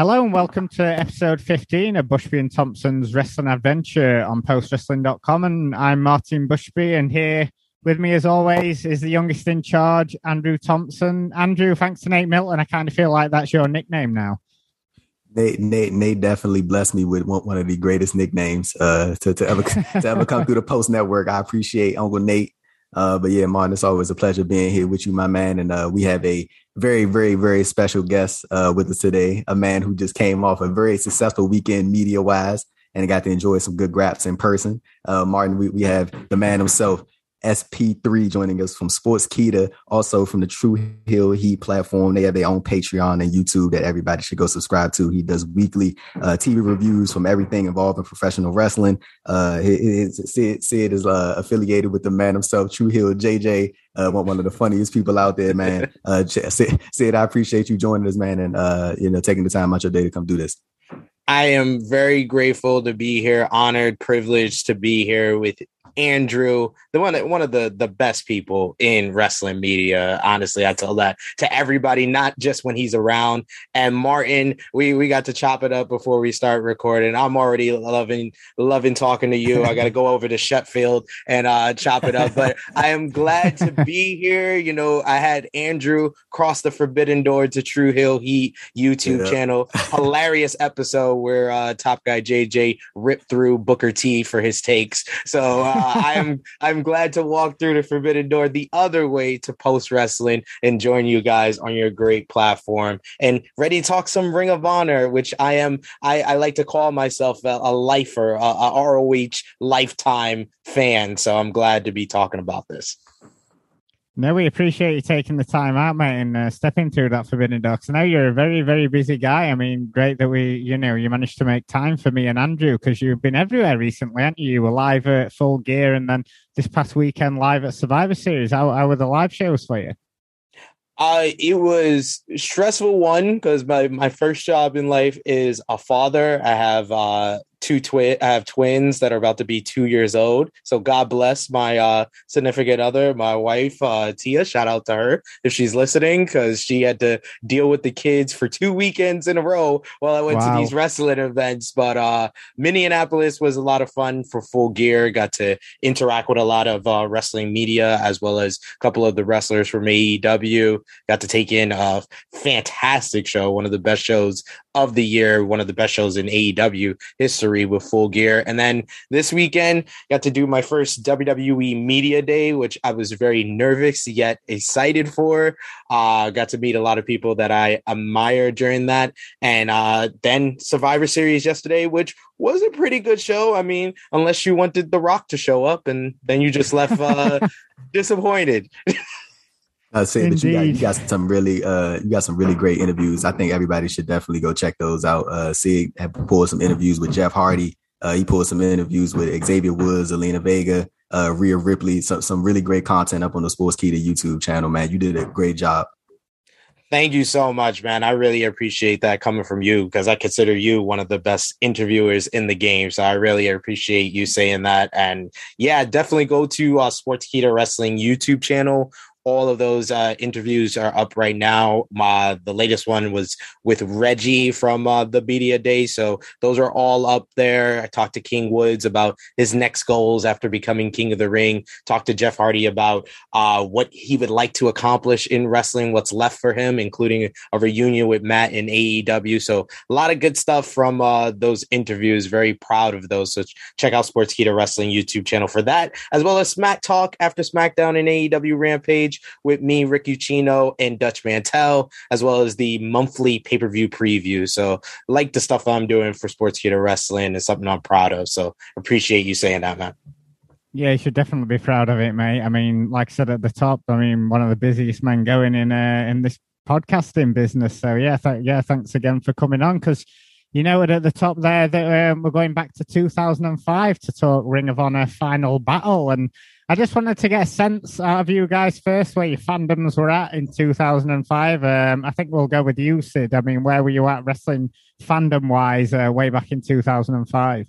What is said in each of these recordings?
Hello and welcome to episode 15 of Bushby and Thompson's Wrestling Adventure on postwrestling.com. And I'm Martin Bushby, and here with me, as always, is the youngest in charge, Andrew Thompson. Andrew, thanks to Nate Milton, I kind of feel like that's your nickname now. Nate, Nate, Nate definitely blessed me with one, of the greatest nicknames uh, to, to ever to ever come through the Post Network. I appreciate Uncle Nate. Uh, but yeah, Martin, it's always a pleasure being here with you, my man. And uh, we have a very, very, very special guest uh, with us today. A man who just came off a very successful weekend media wise and got to enjoy some good graps in person. Uh, Martin, we, we have the man himself, SP3 joining us from Sportskeeda, also from the True Heel Heat platform. They have their own Patreon and YouTube that everybody should go subscribe to. He does weekly uh, TV reviews from everything involving professional wrestling. Uh, his, Sid, Sid is uh, affiliated with the man himself, True Heel JJ, uh, one of the funniest people out there, man. Uh, Sid, Sid, I appreciate you joining us, man, and uh, you know taking the time out your day to come do this. I am very grateful to be here, honored, privileged to be here with Andrew, the one one of the the best people in wrestling media. Honestly, I tell that to everybody, not just when he's around. And Martin, we we got to chop it up before we start recording. I'm already loving loving talking to you. I got to go over to Sheffield and uh, chop it up, but I am glad to be here. You know, I had Andrew cross the forbidden door to True Heel Heat YouTube yeah. channel. Hilarious episode where uh, Top Guy JJ ripped through Booker T for his takes. So. Uh, uh, I'm I'm glad to walk through the forbidden door the other way to post wrestling and join you guys on your great platform and ready to talk some Ring of Honor, which I am. I, I like to call myself a, a lifer, a, a ROH lifetime fan. So I'm glad to be talking about this. No, we appreciate you taking the time out, mate, and uh, stepping through that Forbidden Door. I know you're a very, very busy guy. I mean, great that we, you know, you managed to make time for me and Andrew because you've been everywhere recently, haven't you? You were live at Full Gear and then this past weekend live at Survivor Series. How, how were the live shows for you? Uh, it was stressful one because my, my first job in life is a father. I have uh, two twin I have twins that are about to be two years old. So God bless my uh, significant other, my wife uh, Tia. Shout out to her if she's listening because she had to deal with the kids for two weekends in a row while I went wow. to these wrestling events. But uh, Minneapolis was a lot of fun for Full Gear. Got to interact with a lot of uh, wrestling media as well as a couple of the wrestlers from AEW. Got to take in a fantastic show, one of the best shows of the year, one of the best shows in AEW history with Full Gear. And then this weekend, got to do my first WWE Media Day, which I was very nervous yet excited for. Uh, got to meet a lot of people that I admire during that. And uh, then Survivor Series yesterday, which was a pretty good show. I mean, unless you wanted The Rock to show up and then you just left uh, disappointed. Uh, say that you got, you got some really uh you got some really great interviews. I think everybody should definitely go check those out. Uh, see, have pulled some interviews with Jeff Hardy. Uh, he pulled some interviews with Xavier Woods, Zelina Vega, uh, Rhea Ripley. Some some really great content up on the Sportskeeda YouTube channel. Man, you did a great job. Thank you so much, man. I really appreciate that coming from you because I consider you one of the best interviewers in the game. So I really appreciate you saying that. And yeah, definitely go to uh, Sportskeeda Wrestling YouTube channel all of those uh, interviews are up right now. My the latest one was with Reggie from uh, the media day, so those are all up there. I talked to King Woods about his next goals after becoming King of the Ring. Talked to Jeff Hardy about uh, what he would like to accomplish in wrestling, what's left for him, including a reunion with Matt in AEW. So a lot of good stuff from uh, those interviews. Very proud of those. So check out Sportskeeda Wrestling YouTube channel for that, as well as Smack Talk after SmackDown and AEW Rampage with me, Rick Ucchino, and Dutch Mantell, as well as the monthly pay per view preview. So, like the stuff I'm doing for Sports Sportskeeda Wrestling is something I'm proud of. So, appreciate you saying that, man. Yeah, you should definitely be proud of it, mate. I mean, like I said at the top, I mean, one of the busiest men going in uh, in this podcasting business. So yeah, th- yeah, thanks again for coming on because you know at the top there that um, we're going back to 2005 to talk Ring of Honor Final Battle, and I just wanted to get a sense out of you guys first where your fandoms were at in 2005. Um, I think we'll go with you, Sid. I mean, where were you at wrestling fandom wise uh, way back in 2005?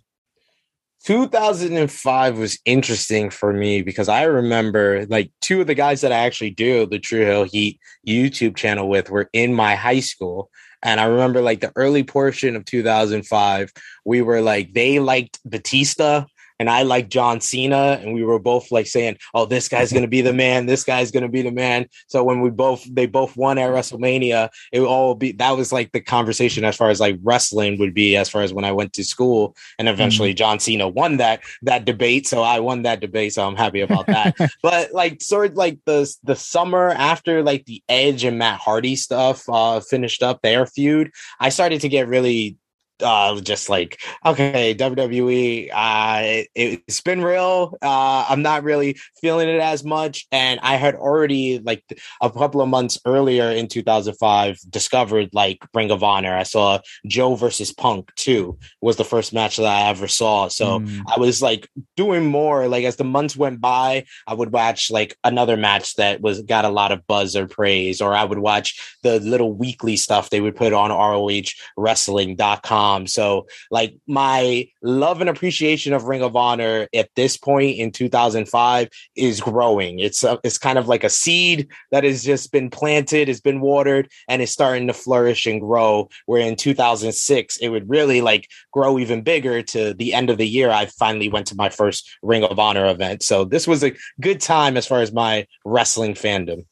2005 was interesting for me because I remember like two of the guys that I actually do the True Heel Heat YouTube channel with were in my high school And I remember like the early portion of 2005, we were like, they liked Batista and I like John Cena, and we were both like saying, "Oh, this guy's gonna be the man. This guy's gonna be the man." So when we both they both won at WrestleMania, it would all be that was like the conversation as far as like wrestling would be as far as when I went to school, and eventually mm-hmm. John Cena won that that debate. So I won that debate, so I'm happy about that. but like sort of like the the summer after like the Edge and Matt Hardy stuff uh finished up their feud, I started to get really uh, just like okay wwe uh, it, has been real uh, i'm not really feeling it as much. And i had already like a couple of months earlier in 2005 discovered like ring of honor. I saw joe versus punk too was the first match that i ever saw. So mm. i was like doing more like as the months went by i would watch like another match that was got a lot of buzz or praise or i would watch the little weekly stuff they would put on rohwrestling.com um, so like my love and appreciation of Ring of Honor at this point in 2005 is growing. It's a, it's kind of like a seed that has just been planted, has been watered, and is starting to flourish and grow. Where in 2006 it would really like grow even bigger. To the end of the year, I finally went to my first Ring of Honor event. So this was a good time as far as my wrestling fandom.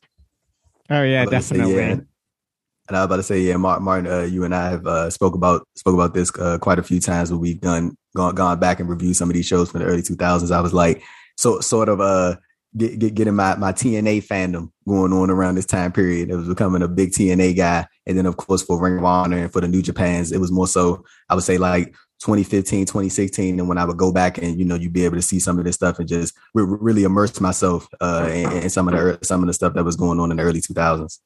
Oh yeah, definitely. Yeah. And I was about to say, yeah, Martin, uh, you and I have uh, spoke about spoke about this uh, quite a few times when we've done gone gone back and reviewed some of these shows from the early 2000s. I was like, so sort of uh get, get getting my my TNA fandom going on around this time period. It was becoming a big TNA guy, and then of course for Ring of Honor and for the New Japans, it was more so I would say like 2015, 2016, and when I would go back and you know you'd be able to see some of this stuff and just re- really immerse myself uh, in, in, some of the some of the stuff that was going on in the early 2000s.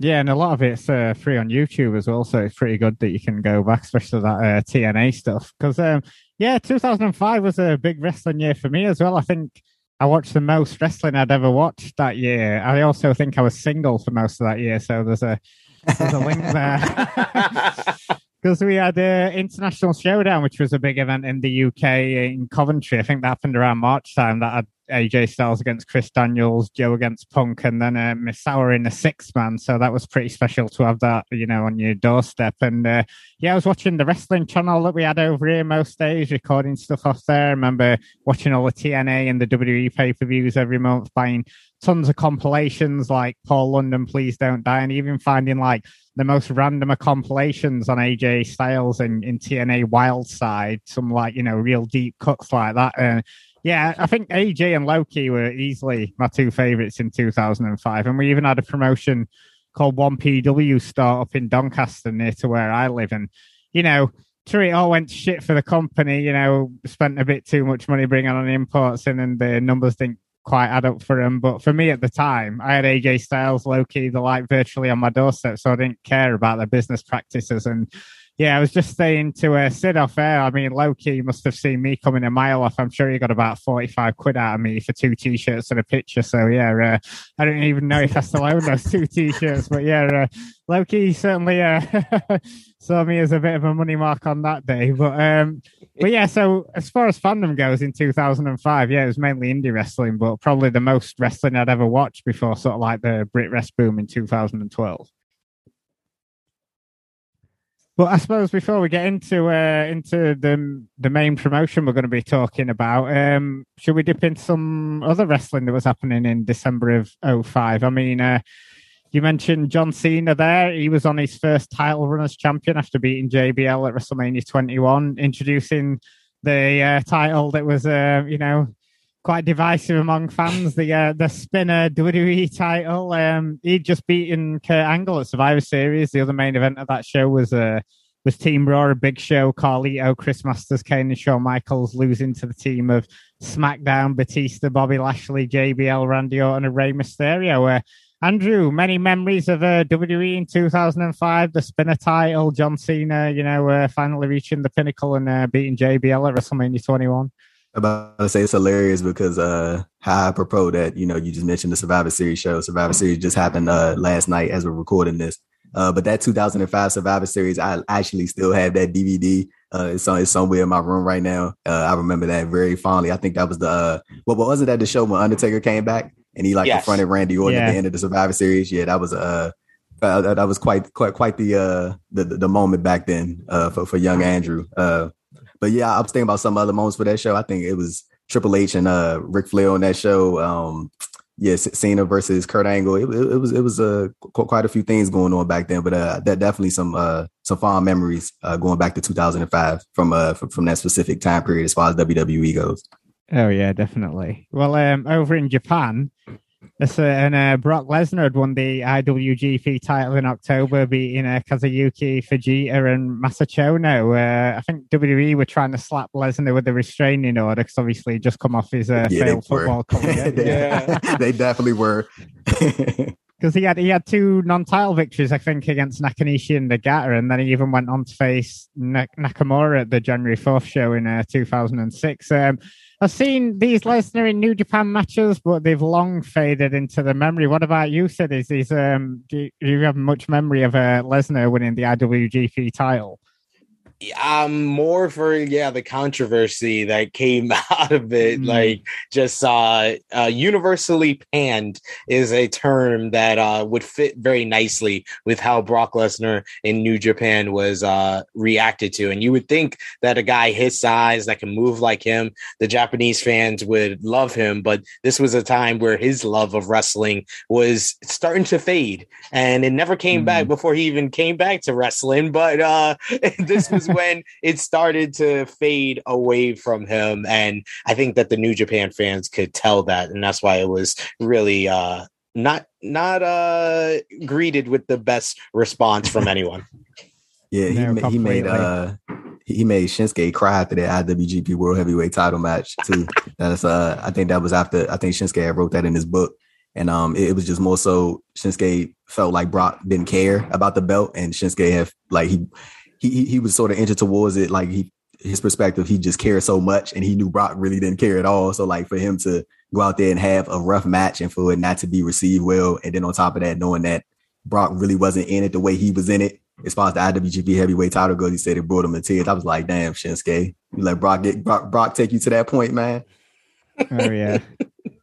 Yeah, and a lot of it's uh, free on YouTube as well, so it's pretty good that you can go back, especially that uh, TNA stuff. Because um, yeah, 2005 was a big wrestling year for me as well. I think I watched the most wrestling I'd ever watched that year. I also think I was single for most of that year, so there's a there's a link there. because we had an international showdown, which was a big event in the UK in Coventry. I think that happened around March time. That had AJ Styles against Chris Daniels, Joe against Punk, and then uh, Misawa in the six man. So that was pretty special to have that, you know, on your doorstep. And uh, yeah, I was watching the wrestling channel that we had over here most days, recording stuff off there. I remember watching all the TNA and the WWE pay per views every month, buying tons of compilations like Paul London, Please Don't Die, and even finding like the most random compilations on AJ Styles and in TNA Wild Side, some like, you know, real deep cuts like that. And yeah, I think AJ and Low Ki were easily my two favorites in 2005. And we even had a promotion called 1PW start up in Doncaster near to where I live. And, you know, true, it all went shit for the company, you know, spent a bit too much money bringing on imports in and the numbers didn't quite add up for them. But for me at the time, I had AJ Styles, Low Ki, the light virtually on my doorstep, so I didn't care about their business practices. And yeah, I was just saying to uh, Sid off air. I mean, Low Ki must have seen me coming a mile off. I'm sure he got about 45 quid out of me for two t shirts and a picture. So, yeah, uh, I don't even know if I still own those two t shirts. But yeah, uh, certainly uh, saw me as a bit of a money mark on that day. But, um, but yeah, so as far as fandom goes in 2005, yeah, it was mainly indie wrestling, but probably the most wrestling I'd ever watched before sort of like the Brit Rest boom in 2012. But I suppose before we get into uh, into the the main promotion we're going to be talking about, um, should we dip into some other wrestling that was happening in December of 05? I mean, uh, you mentioned John Cena there. He was on his first title run as champion after beating JBL at WrestleMania 21, introducing the uh, title that was, uh, you know, quite divisive among fans. The uh, the spinner WWE title. Um, he'd just beaten Kurt Angle at Survivor Series. The other main event of that show was uh, was Team Raw, a big show. Carlito, Chris Masters, Kane, and Shawn Michaels losing to the team of SmackDown, Batista, Bobby Lashley, JBL, Randy Orton, and Rey Mysterio. Where Andrew, many memories of uh, WWE in 2005, the spinner title, John Cena, you know, uh, finally reaching the pinnacle and uh, beating JBL at WrestleMania 21 about to say it's hilarious because uh how apropos that you know you just mentioned the Survivor Series show. Survivor Series just happened uh last night as we're recording this. Uh, but that 2005 Survivor Series, I actually still have that DVD. Uh, it's, on, it's somewhere in my room right now. Uh, I remember that very fondly. I think that was the uh, what was it that the show when Undertaker came back and he like yes. confronted Randy Orton yeah. at the end of the Survivor Series? Yeah, that was uh Uh, that, that, was quite quite quite the uh the the moment back then uh for, for young Andrew. Uh, but yeah, I was thinking about some other moments for that show. I think it was Triple H and uh Flair on that show. Um, yeah, Cena versus Kurt Angle. It, it, it was it was uh, quite a few things going on back then, but uh, that definitely some uh, some fond memories uh, going back to 2005 from uh from, from that specific time period as far as WWE goes. Oh yeah, definitely. Well, um, over in Japan, this, uh, and uh, Brock Lesnar had won the IWGP title in October, beating uh, Kazuyuki Fujita and Masachono. Uh, I think WWE were trying to slap Lesnar with the restraining order because obviously he just come off his uh, yeah, failed football career. they, yeah. they definitely were. Because he had he had two non-title victories, I think, against Nakanishi and Nagata, and then he even went on to face Nakamura at the January fourth show in uh, 2006. Um, I've seen these Lesnar in New Japan matches, but they've long faded into the memory. What about you, Sid? Is um, do you, do you have much memory of uh, Lesnar winning the IWGP title? I'm more for yeah the controversy that came out of it. Mm. Like just uh, uh, universally panned is a term that uh, would fit very nicely with how Brock Lesnar in New Japan was uh, reacted to. And you would think that a guy his size that can move like him, the Japanese fans would love him. But this was a time where his love of wrestling was starting to fade, and it never came mm. back before he even came back to wrestling. But uh, this was when it started to fade away from him. And I think that the New Japan fans could tell that. And that's why it was really uh, not not uh, greeted with the best response from anyone. yeah, he, ma- he made uh he made Shinsuke cry after that IWGP World Heavyweight Title match too. That's uh I think that was after I think Shinsuke wrote that in his book. And um, it, it, was just more so Shinsuke felt like Brock didn't care about the belt, and Shinsuke have like he he he was sort of injured towards it. Like he his perspective, he just cared so much, and he knew Brock really didn't care at all. So like for him to go out there and have a rough match and for it not to be received well, and then on top of that, knowing that Brock really wasn't in it the way he was in it, as far as the IWGP Heavyweight Title goes, he said it brought him to tears. I was like, damn, Shinsuke, you let Brock get Brock, Brock take you to that point, man. Oh yeah.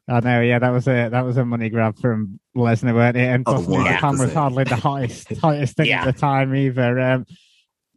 I know, yeah, that was a that was a money grab from Lesnar, weren't it? And oh, plus, oh, Japan was hardly the hottest hottest thing yeah. at the time either. Um,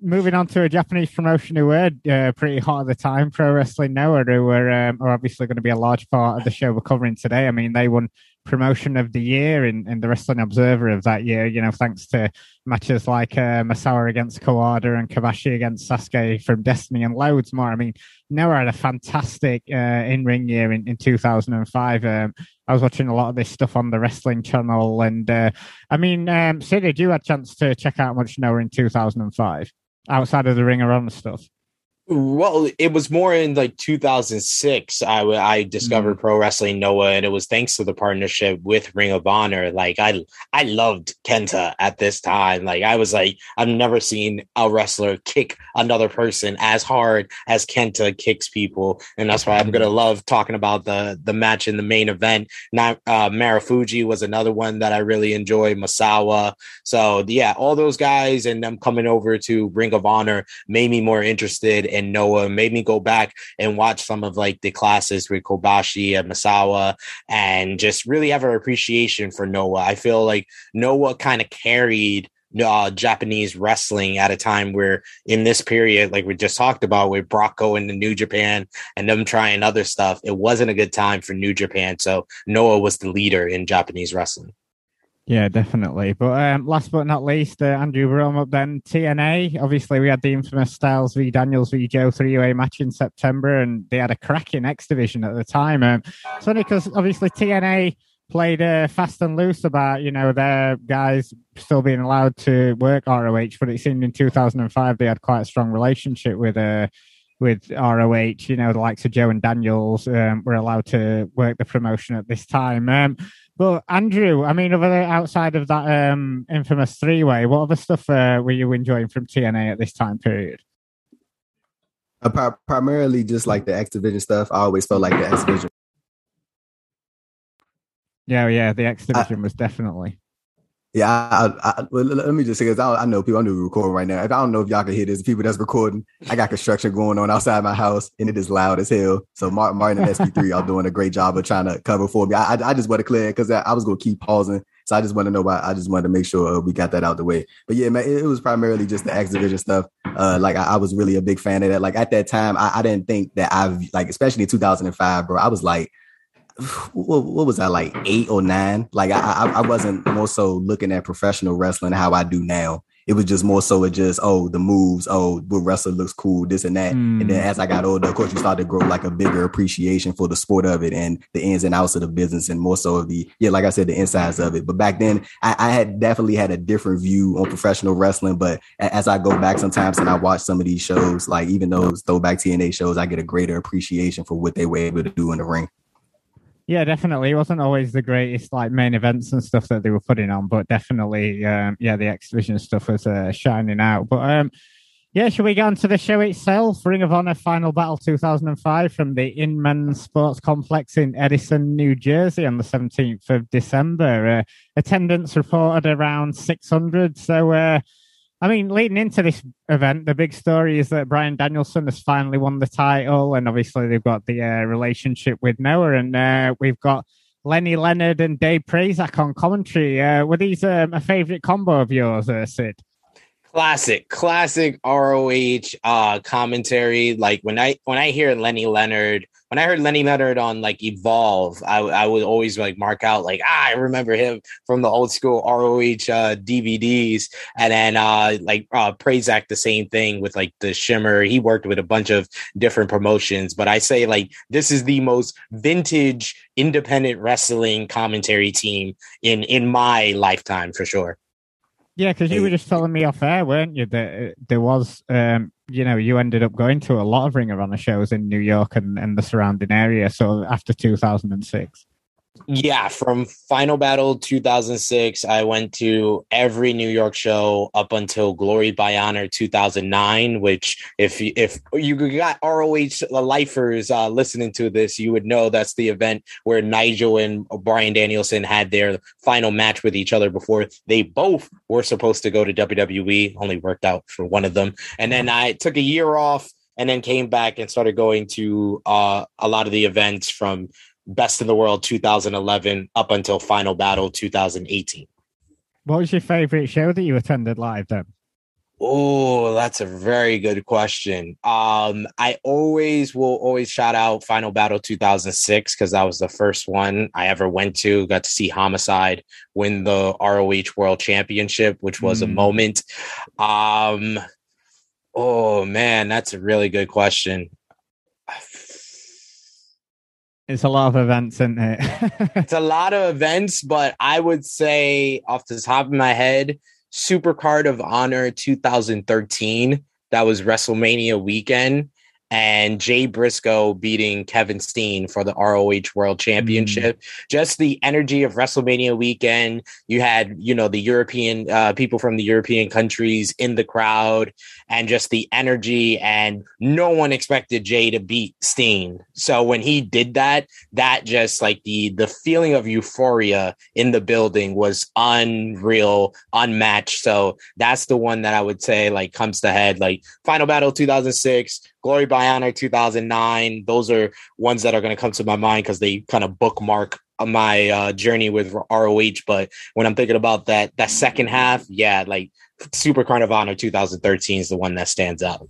moving on to a Japanese promotion who were uh, pretty hot at the time, Pro Wrestling Noah, who were, um, are obviously going to be a large part of the show we're covering today. I mean, they won promotion of the year in, in the Wrestling Observer of that year, you know, thanks to matches like uh, Misawa against Kawada and Kobashi against Sasaki from Destiny and loads more. I mean, Noah had a fantastic uh, in ring year in, in 2005. Um, I was watching a lot of this stuff on the wrestling channel. And uh, I mean, um, Sid, did you had a chance to check out much Noah in 2005? Outside of the ring around stuff? Well, it was more in like 2006. I I discovered mm pro wrestling Noah, and it was thanks to the partnership with Ring of Honor. Like I I loved Kenta at this time. Like I was like I've never seen a wrestler kick another person as hard as Kenta kicks people, and that's why I'm gonna love talking about the the match in the main event. Not uh, Marufuji was another one that I really enjoyed. Misawa. So yeah, all those guys and them coming over to Ring of Honor made me more interested and Noah made me go back and watch some of like the classes with Kobashi and Misawa and just really have an appreciation for Noah. I feel like Noah kind of carried uh, Japanese wrestling at a time where in this period, like we just talked about with Brock going to New Japan and them trying other stuff, it wasn't a good time for New Japan. So Noah was the leader in Japanese wrestling. Yeah, definitely. But um, last but not least, uh, Andrew Rome up then TNA. Obviously, we had the infamous Styles v Daniels v Joe three way match in September, and they had a cracking X division at the time. Um, it's funny because obviously TNA played uh, fast and loose about you know their guys still being allowed to work ROH, but it seemed in 2005 they had quite a strong relationship with uh, with ROH. You know, the likes of Joe and Daniels um, were allowed to work the promotion at this time. Um, but Andrew, I mean, over outside of that um, infamous three way, what other stuff uh, were you enjoying from TNA at this time period? Uh, primarily just like the X Division stuff. I always felt like the X Division. Yeah, yeah, the X Division was definitely. Yeah, I, I, well, let me just say because I, I, know people. I know we're recording right now. If I don't know if y'all can hear this, people that's recording, I got construction going on outside my house, and it is loud as hell. So Martin, Martin and SP3, y'all doing a great job of trying to cover for me. I, I, just want to clear because I, was going to keep pausing So I just want to know about. I just wanted to make sure uh, we got that out the way. But yeah, man, it, it was primarily just the X Division stuff. Uh, like I, I, was really a big fan of that. Like at that time, I, I didn't think that I've like, especially in 2005, bro. I was like, what, was I like eight or nine? Like I, I, I wasn't more so looking at professional wrestling how I do now. It was just more so it just oh the moves oh what wrestler looks cool this and that. Mm. and then as i got older of course you start to grow like a bigger appreciation for the sport of it and the ins and outs of the business and more so of the yeah like i said the insides of it. But back then i, I had definitely had a different view on professional wrestling. But as i go back sometimes and i watch some of these shows like even those throwback tna shows i get a greater appreciation for what they were able to do in the ring yeah, definitely. It wasn't always the greatest like main events and stuff that they were putting on, but definitely, um, yeah, the X Division stuff was uh, shining out. But um, yeah, should we go on to the show itself? Ring of Honor Final Battle 2005 from the Inman Sports Complex in Edison, New Jersey on the 17th of December. Uh, attendance reported around 600. So, uh, I mean, leading into this event, the big story is that Bryan Danielson has finally won the title, and obviously they've got the uh, relationship with Noah, and uh, we've got Lenny Leonard and Dave Prazak on commentary. Uh, were these um, a favorite combo of yours, uh, Sid? Classic, classic ROH uh, commentary. Like when I when I hear Lenny Leonard when I heard Lenny Leonard on like Evolve, I, I would always like mark out like ah, I remember him from the old school ROH uh, DVDs, and then uh, like uh, Prazak the same thing with like the Shimmer. He worked with a bunch of different promotions, but I say like this is the most vintage independent wrestling commentary team in in my lifetime for sure. Yeah, because you were just telling me off air, weren't you, that uh, there was, um, you know, you ended up going to a lot of Ring of Honor shows in New York and, and the surrounding area. So after 2006. Yeah, from Final Battle 2006, I went to every New York show up until Glory by Honor 2009. Which, if if you got ROH lifers uh, listening to this, you would know that's the event where Nigel and Bryan Danielson had their final match with each other before they both were supposed to go to WWE. Only worked out for one of them, and then I took a year off and then came back and started going to uh, a lot of the events from Best in the World 2011 up until Final Battle 2018. What was your favorite show that you attended live then? Oh, that's a very good question. Um, I always will always shout out Final Battle 2006 because that was the first one I ever went to. Got to see Homicide win the ROH World Championship, which was mm. a moment. Um, oh man, that's a really good question. It's a lot of events, isn't it? it's a lot of events, but I would say off the top of my head, Super Card of Honor 2013. That was WrestleMania weekend and Jay Briscoe beating Kevin Steen for the ROH World Championship. Mm. Just the energy of WrestleMania weekend. You had, you know, the European uh, people from the European countries in the crowd and just the energy. And no one expected Jay to beat Steen. So when he did that, that just like the, the feeling of euphoria in the building was unreal, unmatched. So that's the one that I would say like comes to head. Like Final Battle 2006, Glory by Honor 2009. Those are ones that are going to come to my mind because they kind of bookmark my uh, journey with ROH. But when I'm thinking about that that second half, yeah, like Super Honor 2013 is the one that stands out.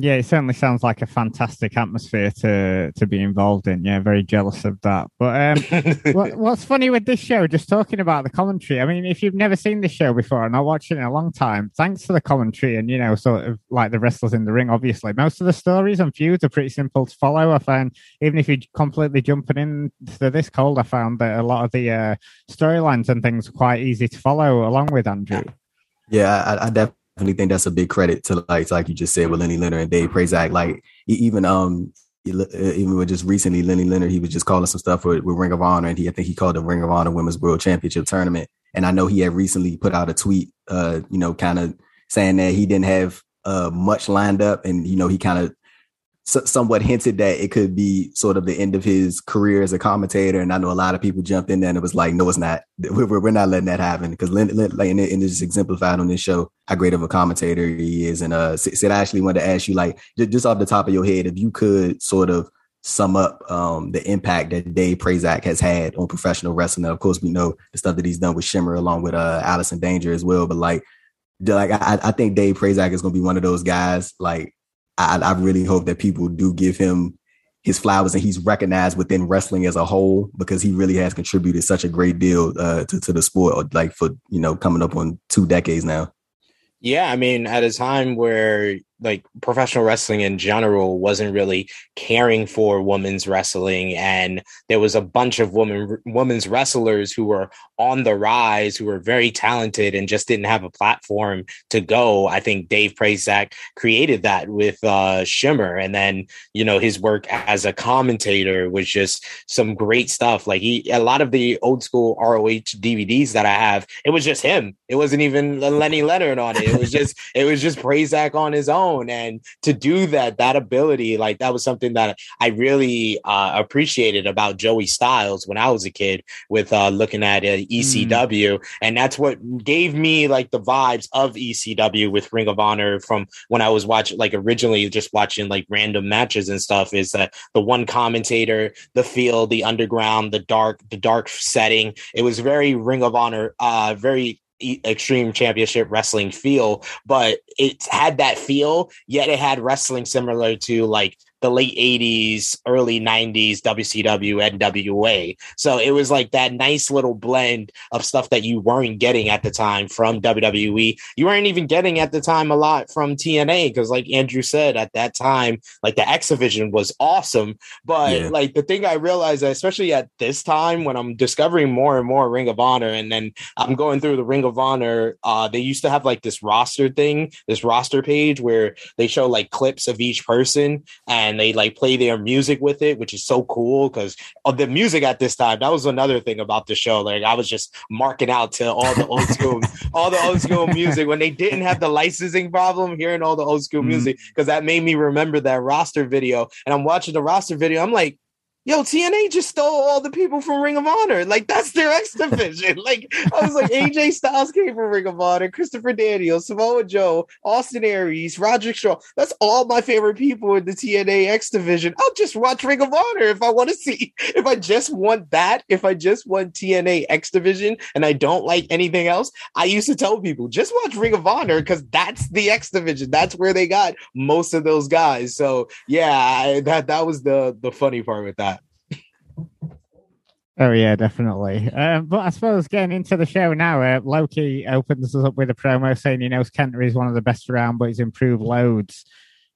Yeah, it certainly sounds like a fantastic atmosphere to to be involved in. Yeah, very jealous of that. But um, what, what's funny with this show, just talking about the commentary. I mean, if you've never seen this show before and not watched it in a long time, thanks to the commentary and you know, sort of like the wrestlers in the ring. Obviously, most of the stories and feuds are pretty simple to follow. I find even if you're completely jumping into this cold, I found that a lot of the uh, storylines and things are quite easy to follow along with Andrew. Yeah, I, I definitely definitely think that's a big credit to like like you just said with Lenny Leonard and Dave Prazak. Like even um even with just recently Lenny Leonard, he was just calling some stuff with, with Ring of Honor, and he I think he called the Ring of Honor Women's World Championship tournament. And I know he had recently put out a tweet, uh, you know, kind of saying that he didn't have uh much lined up, and you know he kind of somewhat hinted that it could be sort of the end of his career as a commentator. And I know a lot of people jumped in there and it was like, no, it's not. We're, we're not letting that happen because Lynn, Lynn, like, and, it, and it's exemplified on this show how great of a commentator he is. And uh, Sid, I actually wanted to ask you, like, just off the top of your head, if you could sort of sum up um, the impact that Dave Prazak has had on professional wrestling. Now, of course, we know the stuff that he's done with Shimmer along with uh, Allison Danger as well. But like, like I, I think Dave Prazak is going to be one of those guys. Like, I, I really hope that people do give him his flowers and he's recognized within wrestling as a whole because he really has contributed such a great deal uh, to, to the sport, like for, you know, coming up on two decades now. Yeah, I mean, at a time where like professional wrestling in general wasn't really caring for women's wrestling and there was a bunch of women women's wrestlers who were on the rise who were very talented and just didn't have a platform to go. I think dave Prazak created that with uh, shimmer and then you know his work as a commentator was just some great stuff. Like he a lot of the old school roh dvds that i have it was just him. It wasn't even lenny leonard on it. It was just it was just Prazak on his own own. And to do that, that ability, like that was something that I really uh, appreciated about Joey Styles when I was a kid with uh, looking at uh, ECW. Mm. And that's what gave me like the vibes of ECW with Ring of Honor from when I was watching, like originally just watching like random matches and stuff is that the one commentator, the feel, the underground, the dark, the dark setting. It was very Ring of Honor, uh, very extreme championship wrestling feel but it had that feel yet it had wrestling similar to like the late 80s, early 90s WCW, NWA. So it was like that nice little blend of stuff that you weren't getting at the time from WWE. You weren't even getting at the time a lot from TNA because, like Andrew said, at that time, like the X Division was awesome. But yeah. like the thing I realized, especially at this time when I'm discovering more and more Ring of Honor, and then I'm going through the Ring of Honor, uh, they used to have like this roster thing, this roster page where they show like clips of each person. And and they like play their music with it, which is so cool because of the music at this time. That was another thing about the show. Like I was just marking out to all the old school, all the old school music when they didn't have the licensing problem. Hearing all the old school mm-hmm. music because that made me remember that roster video. And I'm watching the roster video. I'm like, yo, TNA just stole all the people from Ring of Honor. Like that's their X division. like I was like, AJ Styles came from Ring of Honor, Christopher Daniels, Samoa Joe, Austin Aries, Roderick Strong. That's all my favorite people in the TNA X division. I'll just watch Ring of Honor if I want to see. If I just want that, if I just want TNA X division and I don't like anything else, I used to tell people just watch Ring of Honor because that's the X division. That's where they got most of those guys. So yeah, I, that that was the the funny part with that. Oh yeah, definitely. Um, but I suppose getting into the show now, uh, Low Ki opens us up with a promo saying he knows Kenta is one of the best around, but he's improved loads.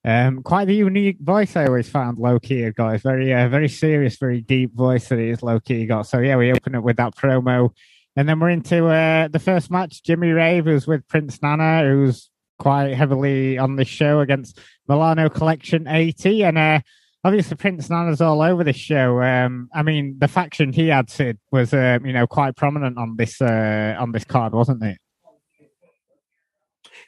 Um, quite the unique voice I always found Low Ki had got. It's very, uh, very serious, very deep voice that is Low got. So yeah, we open up with that promo, and then we're into uh, the first match. Jimmy Rave, who's with Prince Nana, who's quite heavily on the show against Milano Collection AT, and uh, obviously Prince Nana's all over this show. Um, I mean, the faction he had Sid was, uh, you know, quite prominent on this uh, on this card, wasn't it?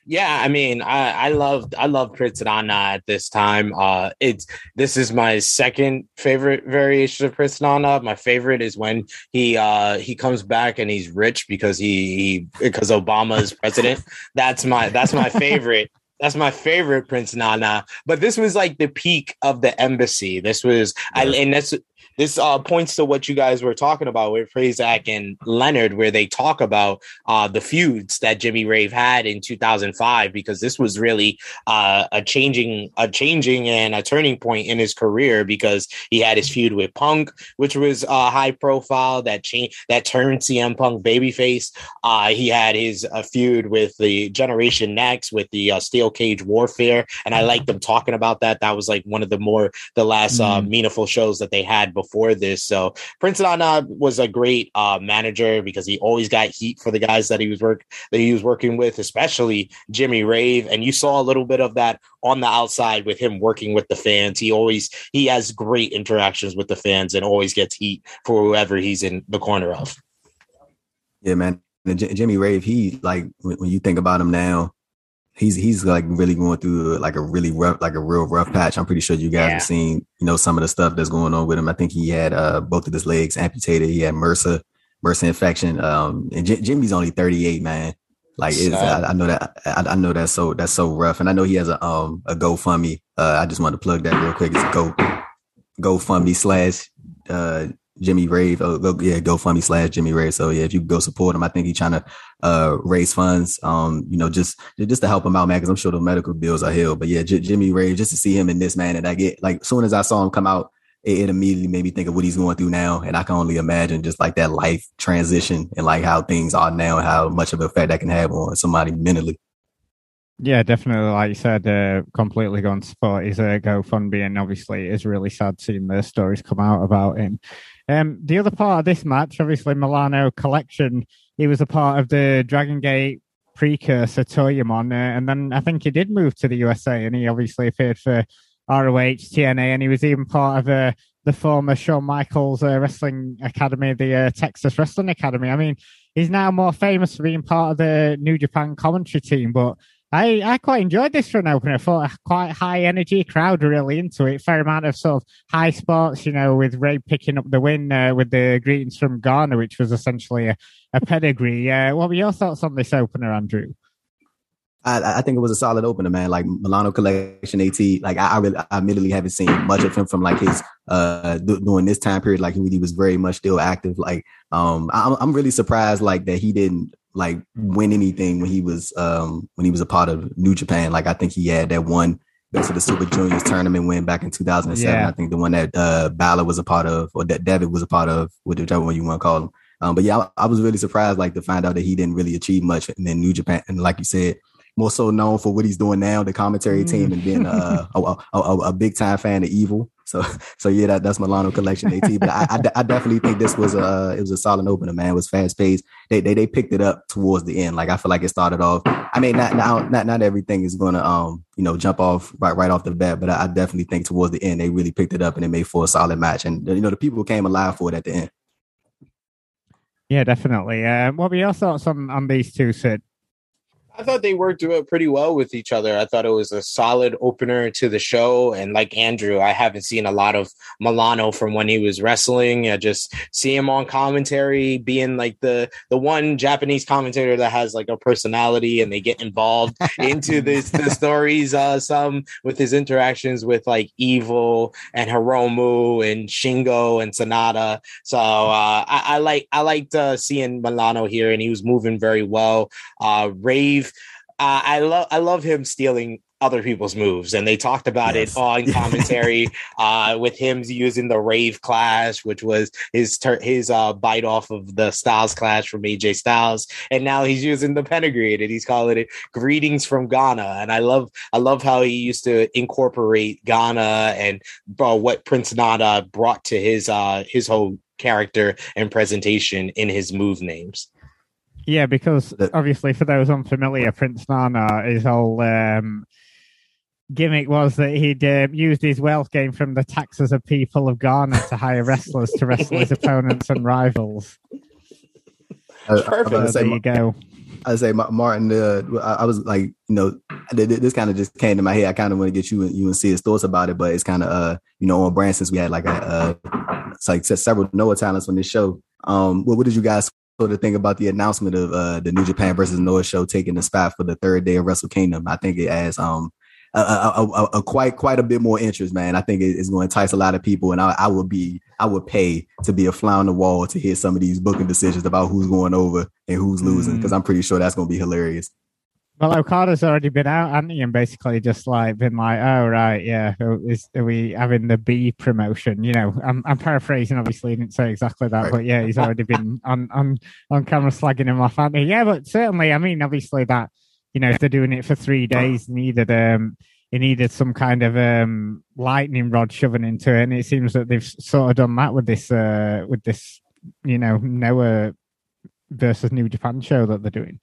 Yeah, I mean, I, I loved I love Prince Nana at this time. Uh, it's this is my second favorite variation of Prince Nana. My favorite is when he uh, he comes back and he's rich because he, he because Obama is president. that's my that's my favorite. That's my favorite Prince Nana. But this was like the peak of the embassy. This was, yeah. I, and that's this uh, points to what you guys were talking about with Prazak and Leonard, where they talk about uh, the feuds that Jimmy Rave had in 2005, because this was really uh, a changing, a changing and a turning point in his career because he had his feud with Punk, which was uh, high profile that changed that turned CM Punk babyface. Uh, he had his uh, feud with the Generation Next with the uh, Steel Cage Warfare, and I like them talking about that. That was like one of the more the last mm. meaningful shows that they had before before this. So Prince Nana was a great uh, manager because he always got heat for the guys that he was work that he was working with, especially Jimmy Rave. And you saw a little bit of that on the outside with him working with the fans. He always he has great interactions with the fans and always gets heat for whoever he's in the corner of. Yeah, man. Jimmy Rave, he like when you think about him now, he's he's like really going through like a really rough like a real rough patch. I'm pretty sure you guys yeah. have seen you know some of the stuff that's going on with him. I think he had uh both of his legs amputated. He had MRSA MRSA infection. Um, and J- Jimmy's only 38, man. Like it's, I, I, know that I, I, know that's so that's so rough, and I know he has a um a GoFundMe. Uh, I just want to plug that real quick. It's Go GoFundMe slash uh, Jimmy Rave. Oh, go, yeah, GoFundMe slash Jimmy Rave. So yeah, if you go support him, I think he's trying to uh, raise funds. Um, you know, just just to help him out, man, because I'm sure the medical bills are hell. But yeah, J- Jimmy Rave, just to see him in this man, and I get like as soon as I saw him come out, it, it, immediately made me think of what he's going through now, and I can only imagine just like that life transition and like how things are now and how much of an effect that can have on somebody mentally. Yeah, definitely. Like you said, uh, completely going to support his uh, GoFundMe, and obviously it's really sad seeing the stories come out about him. Um, the other part of this match, obviously Milano Collection, he was a part of the Dragon Gate precursor Toryumon, uh, and then I think he did move to the USA, and he obviously appeared for ROH, TNA, and he was even part of uh, the former Shawn Michaels uh, Wrestling Academy, the uh, Texas Wrestling Academy. I mean, he's now more famous for being part of the New Japan commentary team, but I, I quite enjoyed this an opener. I thought a quite high energy crowd really into it. Fair amount of sort of high spots, you know, with Rave picking up the win uh, with the greetings from Ghana, which was essentially a, a pedigree. Uh, what were your thoughts on this opener, Andrew? I, I, think it was a solid opener, man. Like Milano Collection AT, like I, I really, I admittedly haven't seen much of him from like his uh during this time period. Like he, he was very much still active. Like um, I'm, I'm really surprised like that he didn't like win anything when he was um when he was a part of New Japan. Like I think he had that one best of the Super Juniors tournament win back in 2007. Yeah. I think the one that uh Balor was a part of or that Devitt was a part of, whichever one you want to call him. Um, but yeah, I, I, was really surprised like to find out that he didn't really achieve much in New Japan. And like you said, more so known for what he's doing now, the commentary team, and being uh, a, a, a, a, big time fan of Evil. So, so yeah, that, that's Milano Collection AT. But I, I, I, definitely think this was a it was a solid opener, man. It was fast paced. They, they they picked it up towards the end. Like I feel like it started off. I mean, not not not, not everything is gonna um you know jump off right right off the bat, but I, I definitely think towards the end they really picked it up and it made for a solid match. And you know the people came alive for it at the end. Yeah, definitely. Uh, what were your thoughts on on these two, Sid? I thought they worked pretty well with each other. I thought it was a solid opener to the show. And like Andrew, I haven't seen a lot of Milano from when he was wrestling. I just see him on commentary being like the the one Japanese commentator that has like a personality and they get involved into this the stories. Uh, some with his interactions with like Evil and Hiromu and Shingo and SANADA. So uh, I, I like I liked uh, seeing Milano here, and he was moving very well. Uh, Rave uh, I love I love him stealing other people's moves, and they talked about yes. it on commentary uh, with him using the Rave Clash, which was his ter- his uh, bite off of the Styles Clash from AJ Styles, and now he's using the Pedigree, and he's calling it Greetings from Ghana, and I love I love how he used to incorporate Ghana and uh, what Prince Nana brought to his uh, his whole character and presentation in his move names. Yeah, because obviously, for those unfamiliar, Prince Nana, his whole um, gimmick was that he'd uh, used his wealth gained from the taxes of people of Ghana to hire wrestlers to wrestle his opponents and rivals. Uh, Perfect. So there you go. I say, Martin. Uh, I was like, you know, this kind of just came to my head. I kind of want to get you and you and see his thoughts about it, but it's kind of, uh, you know, on brand since we had like a, uh, it's like several Noah talents on this show. Um, what, what did you guys sort of think about the announcement of uh, the New Japan versus Noah show taking the spot for the third day of Wrestle Kingdom. I think it adds um a, a, a, a quite quite a bit more interest, man. I think it's going to entice a lot of people, and I, I would be I would pay to be a fly on the wall to hear some of these booking decisions about who's going over and who's losing because mm. I'm pretty sure that's going to be hilarious. Well, Okada's already been out, hasn't he? And basically just like been like, oh, right, yeah, is, are we having the B promotion? You know, I'm, I'm paraphrasing, obviously, he didn't say exactly that, but yeah, he's already been on, on, on camera slagging him off, hasn't he? Yeah, but certainly, I mean, obviously that, you know, if they're doing it for three days, needed, um, he needed some kind of um, lightning rod shoving into it, and it seems that they've sort of done that with this, uh, with this, you know, Noah versus New Japan show that they're doing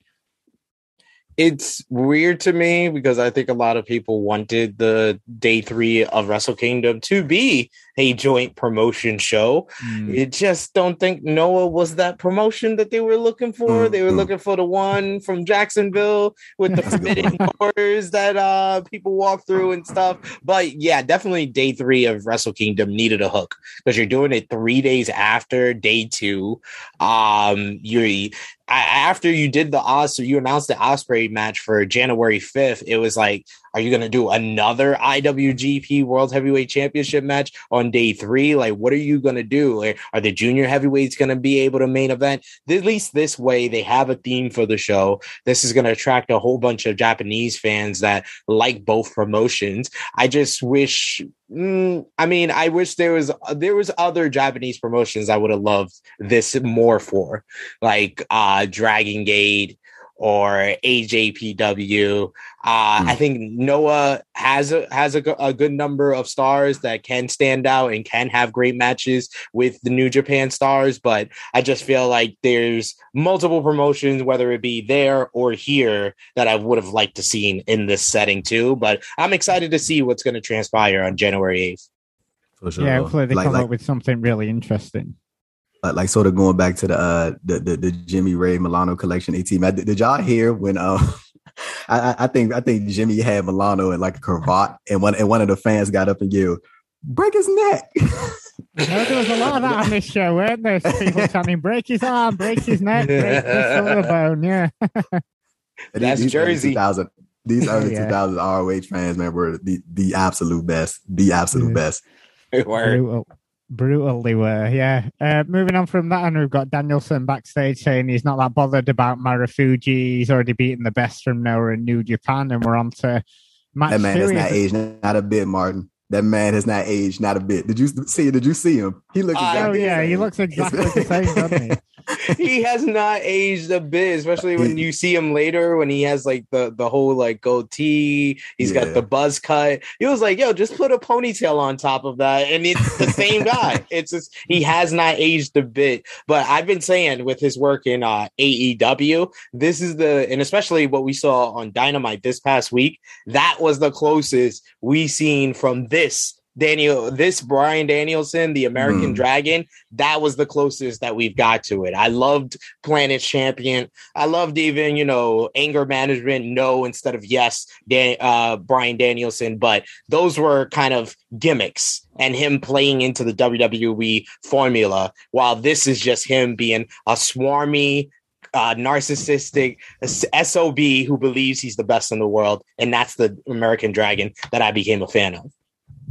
it's weird to me because I think a lot of people wanted the day three of Wrestle Kingdom to be a joint promotion show. Mm. You just don't think Noah was that promotion that they were looking for. Mm-hmm. They were looking for the one from Jacksonville with the forbidden doors that uh people walk through and stuff. But yeah, definitely day three of Wrestle Kingdom needed a hook because you're doing it three days after day two. Um, you after you did the Os, so you announced the Ospreay match for January 5th, it was like, Are you going to do another IWGP World Heavyweight Championship match on day three? Like, what are you going to do? Are the junior heavyweights going to be able to main event? At least this way, they have a theme for the show. This is going to attract a whole bunch of Japanese fans that like both promotions. I just wish Mm, I mean, I wish there was there was other Japanese promotions I would have loved this more for, like uh Dragon Gate or AJPW. Uh, mm. I think Noah has a has a, a, good number of stars that can stand out and can have great matches with the New Japan stars, but I just feel like there's multiple promotions, whether it be there or here, that I would have liked to seen in this setting too. But I'm excited to see what's going to transpire on January 8th. Sure. Yeah, hopefully they like, come like, up with something really interesting uh, like sort of going back to the uh the the, the Jimmy Rave Milano Collection AT. Did, did y'all hear when uh I, I think I think Jimmy had Milano in like a cravat and one and one of the fans got up and yelled, break his neck. no, there was a lot of that on this show, weren't there? People chanting, break his arm, break his neck, break his bone. Yeah. That's these Jersey. 2000, these early yeah. 2000 ROH fans, man, were the, the absolute best. The absolute yeah. best. Brutal. Brutal they were, yeah. Uh, moving on from that, and we've got Danielson backstage saying he's not that bothered about Marufuji. He's already beaten the best from Noah in New Japan, and we're on to Matt That man has not aged not a bit, Martin. That man has not aged not a bit. Did you see? Did you see him? He looks. Exactly oh yeah, he looks exactly the same, doesn't he? he has not aged a bit, especially when you see him later when he has like the the whole like goatee. He's yeah. got the buzz cut. He was like, "Yo, just put a ponytail on top of that," and it's the same guy. It's just he has not aged a bit. But I've been saying with his work in uh, AEW, this is the and especially what we saw on Dynamite this past week. That was the closest we seen from this Daniel, this Bryan Danielson, the American mm. Dragon, that was the closest that we've got to it. I loved Planet Champion. I loved even, you know, anger management, no instead of yes, Dan, uh, Bryan Danielson. But those were kind of gimmicks and him playing into the WWE formula, while this is just him being a swarmy, uh, narcissistic SOB who believes he's the best in the world. And that's the American Dragon that I became a fan of.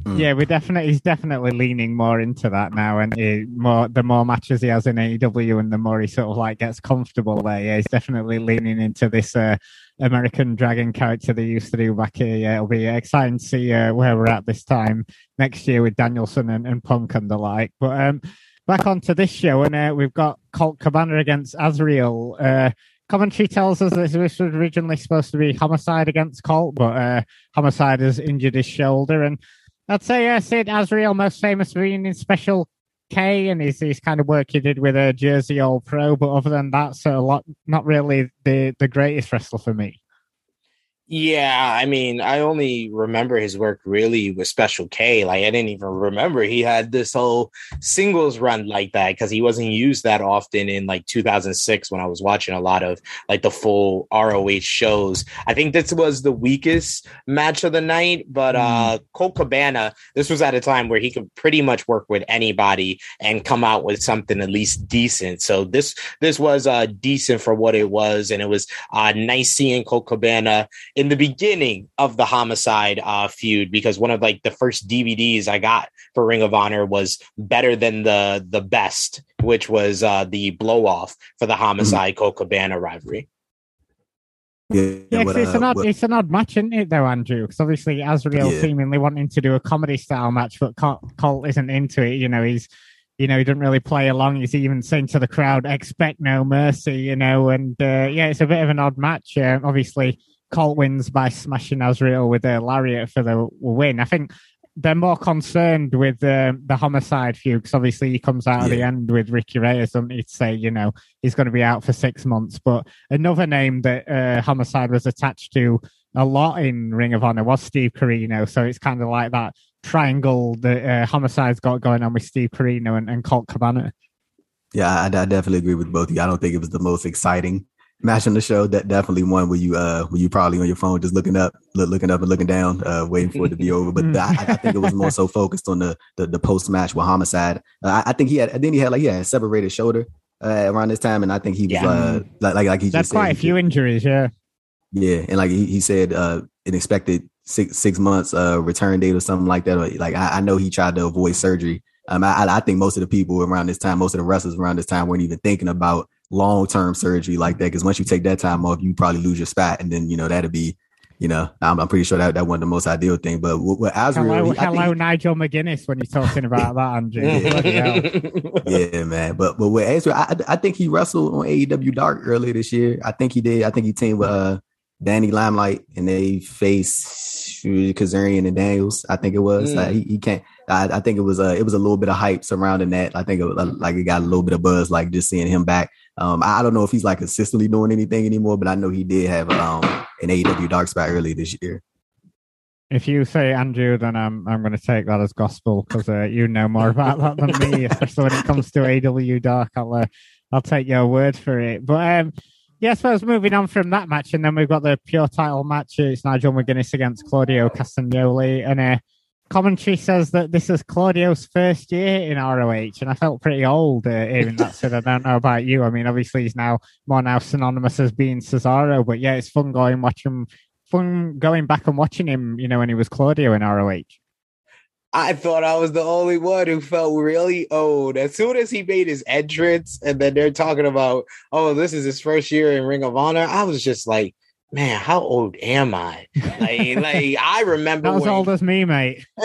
Mm. Yeah, we're definitely he's definitely leaning more into that now, and he, more the more matches he has in AEW, and the more he sort of like gets comfortable there. Yeah, he's definitely leaning into this uh, American Dragon character they used to do back here. Yeah, it'll be exciting to see uh, where we're at this time next year with Danielson and, and Punk and the like. But um, back onto this show, and uh, we've got Colt Cabana against Azrael. Uh, commentary tells us that this was originally supposed to be homicide against Colt, but uh, homicide has injured his shoulder and I'd say uh, Sid Azrael most famous for being in Special K and his, his kind of work he did with a Jersey All Pro, but other than that, so a lot not really the the greatest wrestler for me. Yeah, I mean, I only remember his work really with Special K. Like, I didn't even remember he had this whole singles run like that because he wasn't used that often in like 2006 when I was watching a lot of like the full ROH shows. I think this was the weakest match of the night, but mm. uh Colt Cabana, this was at a time where he could pretty much work with anybody and come out with something at least decent. So this this was uh decent for what it was, and it was uh nice seeing Colt Cabana in the beginning of the homicide uh, feud because one of like the first DVDs I got for Ring of Honor was better than the the best, which was uh, the blow off for the homicide mm-hmm. Colt Cabana rivalry. Yeah, yeah but, it's, uh, an odd, it's an odd match, isn't it, though, Andrew? Because obviously Azrael yeah. seemingly wanting to do a comedy style match, but Colt isn't into it. You know, he's you know, he didn't really play along. He's even saying to the crowd, "Expect no mercy," you know, and uh, yeah, it's a bit of an odd match. Uh, obviously, Colt wins by smashing Azrael with a lariat for the win. I think they're more concerned with um, the homicide feud because obviously he comes out yeah. at the end with Ricky Reyes, doesn't he'd say, you know, he's going to be out for six months. But another name that uh, homicide was attached to a lot in Ring of Honor was Steve Corino. So it's kind of like that triangle that uh, homicide's got going on with Steve Corino and, and Colt Cabana. Yeah, I, I, definitely agree with both of you. I don't think it was the most exciting matching the show. That definitely one where you uh where you probably on your phone just looking up, look, looking up and looking down, uh waiting for it to be over. But I, I, think it was more so focused on the the, the post match with homicide. Uh, I, I, think he had then he had like yeah separated shoulder uh, around this time, and I think he was yeah. uh like like like he That's just quite said, a few injuries, yeah. Yeah, and like he, he said, uh, an expected six six months uh return date or something like that. Or, like I, I know he tried to avoid surgery. Um, I, I think most of the people around this time, most of the wrestlers around this time, weren't even thinking about long term surgery like that. Because once you take that time off, you probably lose your spot, and then you know that'll be you know, I'm, I'm, pretty sure that that wasn't the most ideal thing. But with, with hello, he, hello think, Nigel McGuinness, when you're talking about that, Andrew. yeah, man. But but with Azrael, I, I think he wrestled on AEW Dark earlier this year. I think he did. I think he teamed with uh, Danny Limelight, and they faced Kazarian and Daniels. I think it was. Mm. he, he can't. I, I, think it was a it was a little bit of hype surrounding that. I think it was, like it got a little bit of buzz, like just seeing him back. Um, I, don't know if he's like consistently doing anything anymore, but I know he did have um in AEW Dark Spot early this year. If you say Andrew, then I'm I'm going to take that as gospel because uh, you know more about that than me, especially when it comes to AEW Dark. I'll uh, I'll take your word for it. But um, yeah, I suppose moving on from that match, and then we've got the pure title match. It's Nigel McGuinness against Claudio Castagnoli, and uh, commentary says that this is Claudio's first year in ROH, and I felt pretty old uh, hearing that said. I don't know about you. I mean, obviously he's now more now synonymous as being Cesaro, but yeah, it's fun going watching, fun going back and watching him. You know, when he was Claudio in ROH. I thought I was the only one who felt really old. As soon as he made his entrance, and then they're talking about, oh, this is his first year in Ring of Honor, I was just like, man, how old am I? Like, like I remember when, old as me, mate.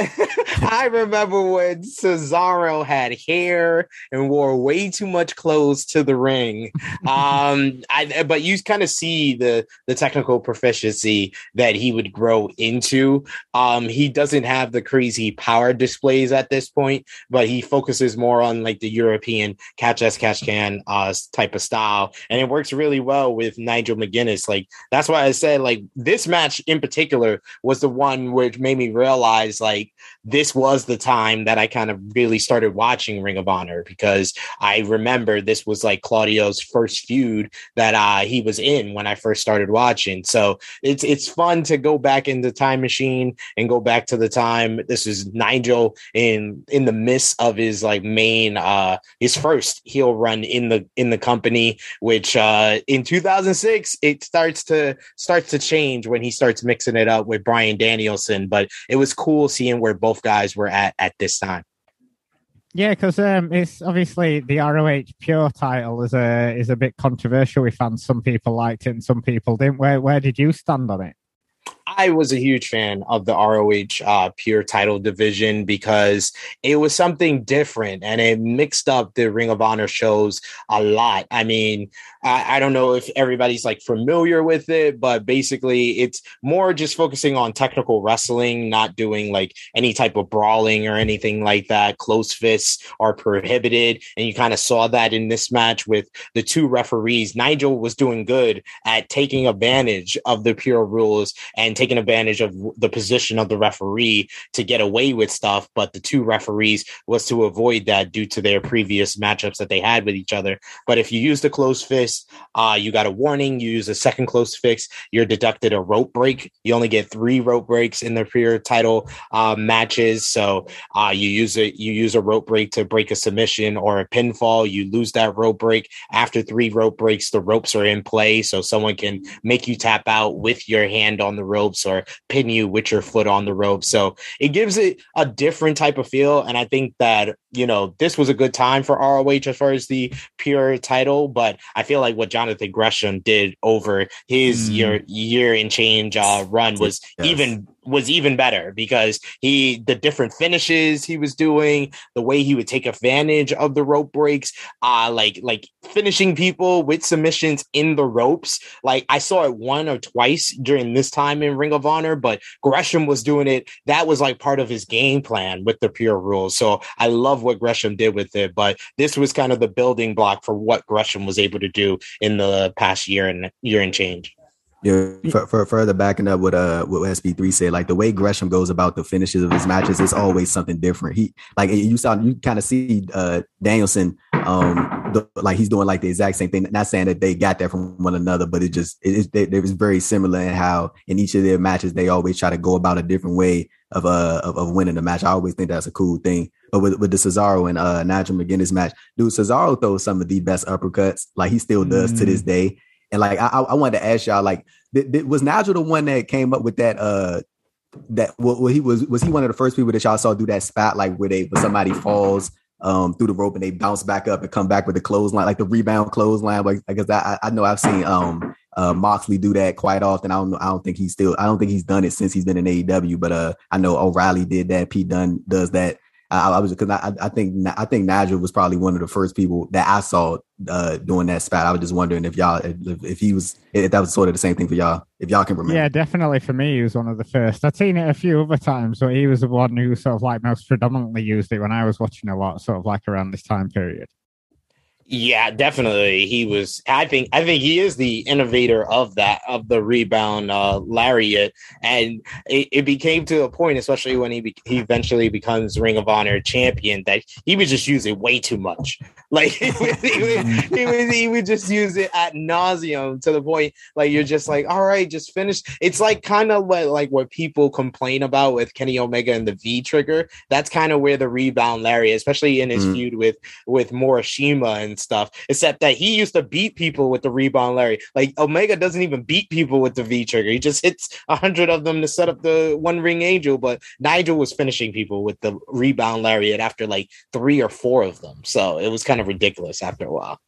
I remember when Cesaro had hair and wore way too much clothes to the ring. Um, I but you kind of see the the technical proficiency that he would grow into. Um, he doesn't have the crazy power displays at this point, but he focuses more on like the European catch as catch can uh type of style, and it works really well with Nigel McGuinness. Like that's why why I said like this match in particular was the one which made me realize like this was the time that I kind of really started watching Ring of Honor because I remember this was like Claudio's first feud that uh, he was in when I first started watching. So it's it's fun to go back in the time machine and go back to the time. This is Nigel in in the midst of his like main uh his first heel run in the in the company, which uh in 2006 it starts to starts to change when he starts mixing it up with Bryan Danielson. But it was cool seeing where both guys were at at this time. Yeah, because um, it's obviously the ROH Pure title is a is a bit controversial with fans. Some people liked it, and some people didn't. Where where did you stand on it? I was a huge fan of the ROH uh, pure title division because it was something different and it mixed up the Ring of Honor shows a lot. I mean, I, I, don't know if everybody's like familiar with it, but basically it's more just focusing on technical wrestling, not doing like any type of brawling or anything like that. Close fists are prohibited. And you kind of saw that in this match with the two referees. Nigel was doing good at taking advantage of the pure rules and taking advantage of the position of the referee to get away with stuff. But the two referees was to avoid that due to their previous matchups that they had with each other. But if you use the close fist, uh, you got a warning. You use a second close fix. You're deducted a rope break. You only get three rope breaks in the pure title uh, matches. So uh, you use a you use a rope break to break a submission or a pinfall. You lose that rope break after three rope breaks. The ropes are in play, so someone can make you tap out with your hand on the ropes or pin you with your foot on the rope. So it gives it a different type of feel, and I think that you know this was a good time for ROH as far as the pure title, but I feel like what Jonathan Gresham did over his mm. year year and change uh, run was yes. even was even better because he the different finishes he was doing, the way he would take advantage of the rope breaks, uh like like finishing people with submissions in the ropes. Like I saw it one or twice during this time in Ring of Honor, but Gresham was doing it. That was like part of his game plan with the pure rules. So I love what Gresham did with it, but this was kind of the building block for what Gresham was able to do in the past year and year and change. Yeah, for, for, further backing up what uh what SP3 said, like the way Gresham goes about the finishes of his matches is always something different. He like you saw you kind of see uh Danielson um the, like he's doing like the exact same thing. Not saying that they got that from one another, but it just it is was very similar in how in each of their matches they always try to go about a different way of uh of, of winning the match. I always think that's a cool thing. But with, with the Cesaro and uh Nigel McGuinness match, dude, Cesaro throws some of the best uppercuts. Like he still does mm. to this mm. day. And like I, I wanted to ask y'all, like, was Nigel the one that came up with that uh that well, he was was he one of the first people that y'all saw do that spot like where they when somebody falls um through the rope and they bounce back up and come back with the clothesline like the rebound clothesline like I guess I, I know I've seen um uh Moxley do that quite often. I don't know I don't think he's still I don't think he's done it since he's been in AEW, but uh I know O'Reilly did that. Pete Dunne does that. I, I was because I, I think I think Nigel was probably one of the first people that I saw uh, doing that spot. I was just wondering if y'all if, if, he was if that was sort of the same thing for y'all. If y'all can remember. Yeah, definitely for me, he was one of the first. I'd seen it a few other times, but he was the one who sort of like most predominantly used it when I was watching a lot, sort of like around this time period. Yeah, definitely. He was. I think. I think he is the innovator of that of the rebound uh, lariat, and it, it became to a point, especially when he be, he eventually becomes Ring of Honor champion, that he was just using way too much. Like he would, he would, he would, he would just use it at nauseum to the point like you're just like, all right, just finish. It's like kind of what like what people complain about with Kenny Omega and the V trigger. That's kind of where the rebound lariat, especially in his mm. feud with with Morishima and stuff. Except that he used to beat people with the rebound Larry. Like Omega doesn't even beat people with the V trigger. He just hits a hundred of them to set up the one ring angel. But Nigel was finishing people with the rebound lariat after like three or four of them. So it was kind of ridiculous after a while.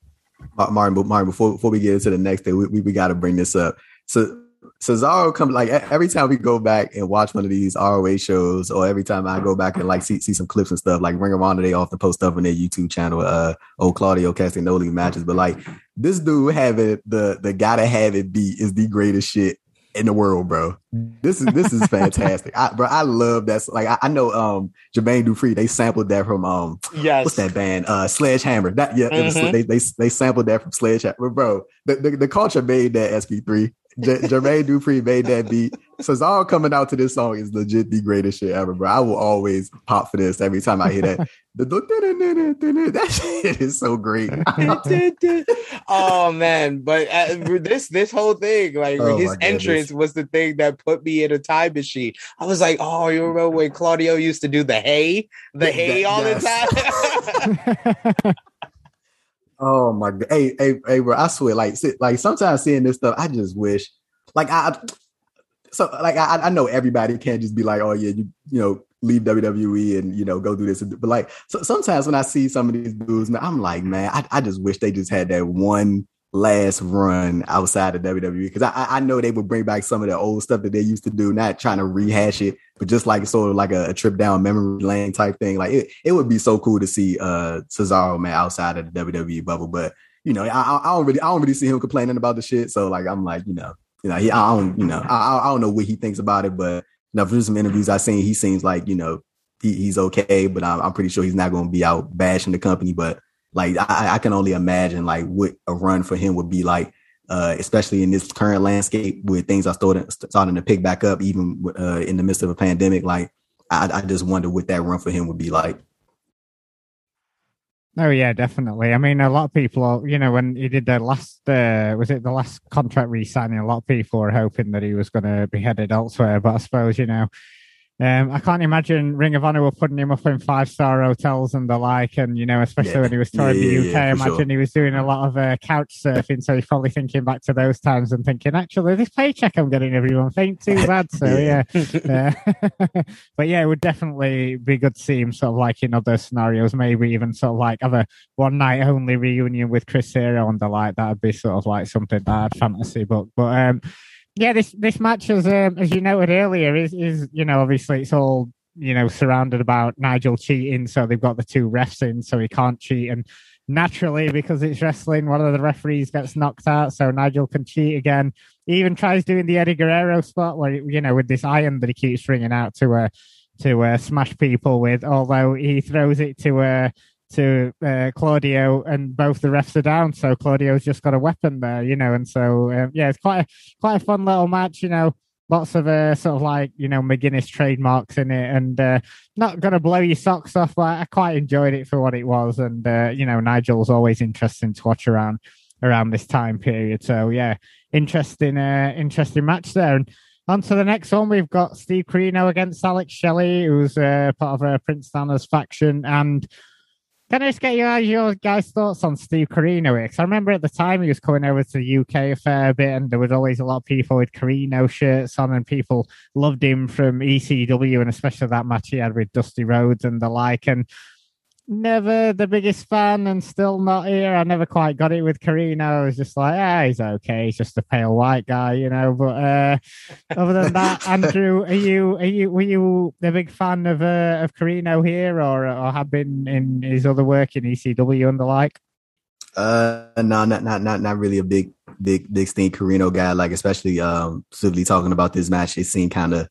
Martin, Martin, before before we get into the next thing, we, we, we got to bring this up. So Cesaro comes like every time we go back and watch one of these ROH shows, or every time I go back and like see, see some clips and stuff, like Ring of Honor, they often post stuff on their YouTube channel, uh, old Claudio Castagnoli matches. But like this dude having the the gotta have it beat is the greatest shit in the world, bro. This is this is fantastic, I, bro. I love that. Like I, I, know, um, Jermaine Dupri, they sampled that from um, yes, what's that band? Uh, Sledgehammer. That yeah, mm-hmm. they they they sampled that from Sledgehammer, bro. The, the, the culture made that SP3. J- Jermaine Dupri made that beat. Cesaro coming out to this song is legit the greatest shit ever, bro. I will always pop for this every time I hear that. that shit is so great. oh man, but uh, this this whole thing, like oh, his entrance was the thing that put me in a time machine. I was like, oh, you remember when Claudio used to do the hay, the hay all yes. the time. Oh my god! Hey, hey, hey, bro! I swear, like, like sometimes seeing this stuff, I just wish, like, I, so like, I, I know everybody can't just be like, oh yeah, you, you know, leave WWE and you know go do this, but like, so sometimes when I see some of these dudes, man, I'm like, man, I, I just wish they just had that one last run outside of WWE because I, I know they would bring back some of the old stuff that they used to do, not trying to rehash it, but just like sort of like a, a trip down memory lane type thing. Like it, it would be so cool to see uh Cesaro man outside of the WWE bubble. But you know, I, I don't really I don't really see him complaining about the shit. So like I'm like, you know, you know, he I don't, you know, I, I don't know what he thinks about it, but you know, from some interviews I've seen, he seems like, you know, he, he's okay, but I'm, I'm pretty sure he's not gonna be out bashing the company. But like I, I can only imagine like what a run for him would be like, uh, especially in this current landscape where things are starting starting to pick back up, even uh, in the midst of a pandemic. Like I, I just wonder what that run for him would be like. Oh yeah, definitely. I mean, a lot of people, you know, when he did the last, uh, was it the last contract re-signing? A lot of people were hoping that he was going to be headed elsewhere. But I suppose, you know, um, I can't imagine Ring of Honor were putting him up in five star hotels and the like, and you know, especially yeah. when he was touring yeah, the UK. I imagine sure. he was doing a lot of uh, couch surfing, so he's probably thinking back to those times and thinking, actually, this paycheck I'm getting every month ain't too bad. So yeah, uh, but yeah, it would definitely be good to see him sort of like in other scenarios, maybe even sort of like have a one night only reunion with Chris Hero and the like. That would be sort of like something that I'd fantasy, but but um yeah, this this match, as um, as you noted earlier, is is you know obviously it's all you know surrounded about Nigel cheating, so they've got the two refs in, so he can't cheat, and naturally because it's wrestling, one of the referees gets knocked out, so Nigel can cheat again. He even tries doing the Eddie Guerrero spot where you know with this iron that he keeps ringing out to uh to uh, smash people with, although he throws it to uh to uh, Claudio, and both the refs are down. So Claudio's just got a weapon there, you know. And so um, yeah, it's quite a, quite a fun little match, you know. Lots of uh, sort of like you know McGuinness trademarks in it, and uh, not gonna blow your socks off, but I quite enjoyed it for what it was. And uh, you know, Nigel's always interesting to watch around around this time period. So yeah, interesting, uh, interesting match there. And on to the next one, we've got Steve Corino against Alex Shelley, who's uh, part of a Prince Nana's faction, and Can I just get your, your guys' thoughts on Steve Corino? Because I remember at the time he was coming over to the UK a fair bit, and there was always a lot of people with Corino shirts on, and people loved him from ECW, and especially that match he had with Dusty Rhodes and the like. And never the biggest fan and still not here. I never quite got it with Corino. I was just like, ah, he's okay. He's just a pale white guy, you know. But uh, other than that, Andrew, are you are you were you a big fan of uh, of Corino here, or or have been in his other work in ECW and the like? Uh, no, not not not not really a big big big Steve Corino guy. Like especially um, specifically talking about this match, it seemed kind of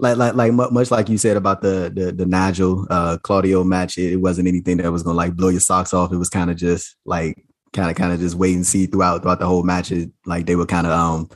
like like like much like you said about the the, the Nigel uh, Claudio match, it, it, wasn't anything that was gonna like blow your socks off. It was kind of just like kind of kind of just wait and see throughout throughout the whole match. It, like they were kind of um,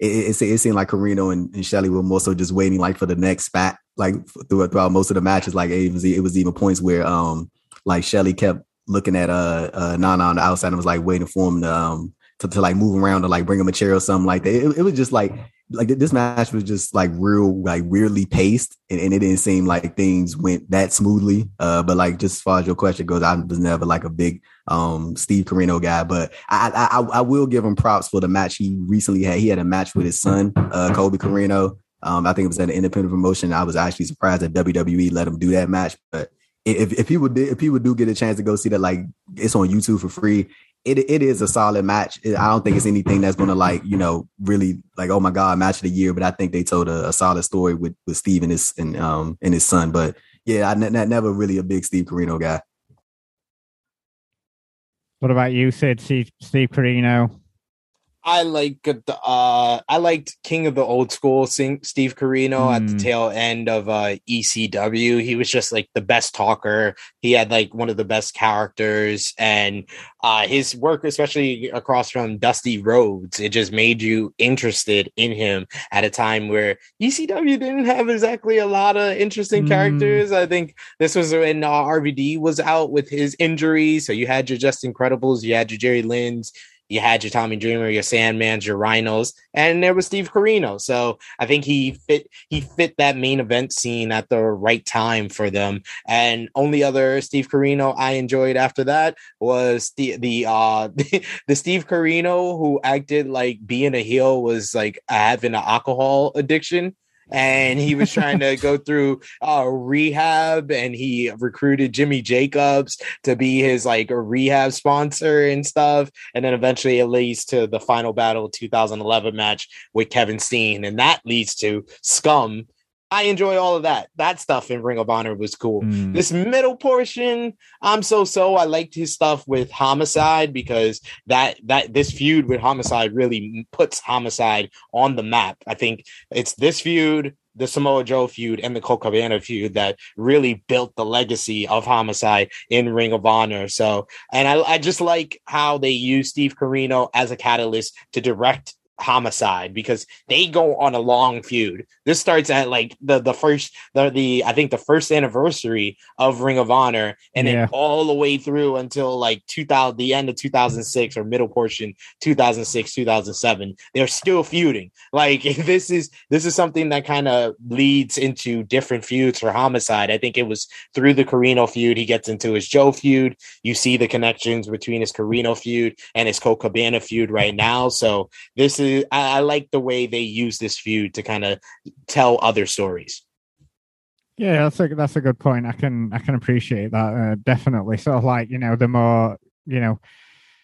it, it, it, seemed like Corino and, and Shelley were more so just waiting like for the next spat. Like throughout, throughout most of the matches, like it was it was even points where um like Shelley kept looking at uh uh Nana on the outside and was like waiting for him to um to, to like move around or like bring him a chair or something like that. It, it was just like like this match was just like real like weirdly paced and, and, it didn't seem like things went that smoothly uh but like just as far as your question goes i was never like a big um steve corino guy but I, I i will give him props for the match he recently had. He had a match with his son uh colby corino um i think it was at an independent promotion. I was actually surprised that wwe let him do that match but if, if people did if people do get a chance to go see that like it's on youtube for free it it is a solid match. I don't think it's anything that's gonna like you know really like oh my god match of the year. But I think they told a, a solid story with with Steve and his and um and his son. But yeah, I n- never really a big Steve Corino guy. What about you, Sid? Steve, Steve Corino? I like uh I liked King of the Old School Steve Corino mm. at the hmm. tail end of uh ECW. He was just like the best talker. He had like one of the best characters and uh his work especially across from Dusty Rhodes, it just made you interested in him at a time where ECW didn't have exactly a lot of interesting mm. characters. I think this was when uh, RVD was out with his injury, so you had your Justin Credibles, you had your Jerry Lynn's, you had your Tommy Dreamer, your Sandmans, your Rhinos, and there was Steve Corino. So I think he fit he fit that main event scene at the right time for them. And only other Steve Corino I enjoyed after that was the the uh the Steve Corino who acted like being a heel was like having an alcohol addiction and he was trying to go through uh, rehab and he recruited Jimmy Jacobs to be his like rehab sponsor and stuff. And then eventually it leads to the final battle 2011 match with Kevin Steen. And that leads to Scum I enjoy all of that. That stuff in Ring of Honor was cool. Mm. This middle portion, I'm so so. I liked his stuff with Homicide because that that this feud with Homicide really puts Homicide on the map. I think it's this feud, the Samoa Joe feud, and the Colt Cabana feud that really built the legacy of Homicide in Ring of Honor. So, and I, I just like how they use Steve Corino as a catalyst to direct homicide because they go on a long feud. This starts at like the the first the the I think the first anniversary of Ring of Honor and yeah. then all the way through until like 2000 the end of 2006 or middle portion 2006 2007 they're still feuding. Like this is this is something that kind of leads into different feuds for homicide. I think it was through the Corino feud he gets into his Joe feud. You see the connections between his Corino feud and his Colt Cabana feud right now. So this is I, I like the way they use this feud to kind of tell other stories. Yeah, that's a that's a good point. I can I can appreciate that uh, definitely. Sort of like you know the more you know,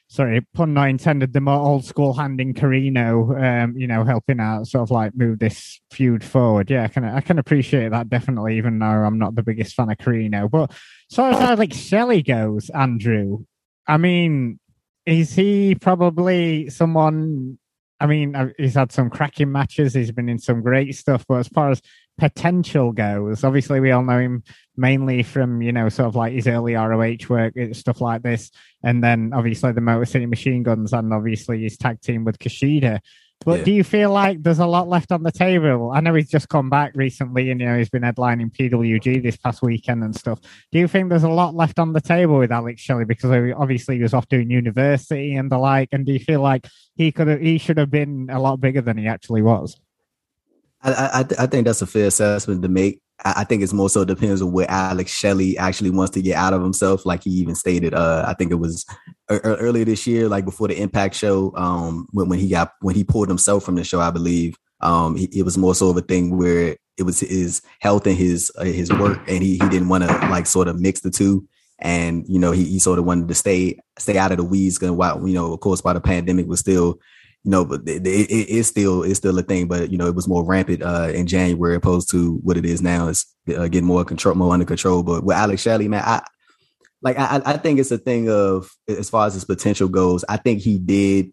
sorry, pun not intended. The more old school handing Corino, um, you know, helping out, sort of like move this feud forward. Yeah, I can I can appreciate that definitely. Even though I'm not the biggest fan of Corino, but as far as like Shelley goes, Andrew, I mean, is he probably someone I mean, uh, he's had some cracking matches. He's been in some great stuff. But as far as potential goes, obviously we all know him mainly from you know sort of like his early ROH work, stuff like this, and then obviously the Motor City Machine Guns, and obviously his tag team with Kushida. But yeah. do you feel like there's a lot left on the table? I know he's just come back recently and, you know, he's been headlining PWG this past weekend and stuff. Do you think there's a lot left on the table with Alex Shelley? Because obviously he was off doing university and the like. And do you feel like he could have, he should have been a lot bigger than he actually was? I, I, I think that's a fair assessment to make. I think it's more so depends on what Alex Shelley actually wants to get out of himself. Like he even stated, uh, I think it was earlier this year, like before the Impact show, um, when, when he got when he pulled himself from the show, I believe, um, he, it was more so of a thing where it was his health and his uh, his work, and he he didn't want to like sort of mix the two. And you know, he, he sort of wanted to stay stay out of the weeds. Because while you know, of course, while the pandemic was still know, but it, it, it's still it's still a thing. But you know, it was more rampant uh, in January opposed to what it is now. It's uh, getting more control, more under control. But with Alex Shelley, man, I like I, I think it's a thing of as far as his potential goes. I think he did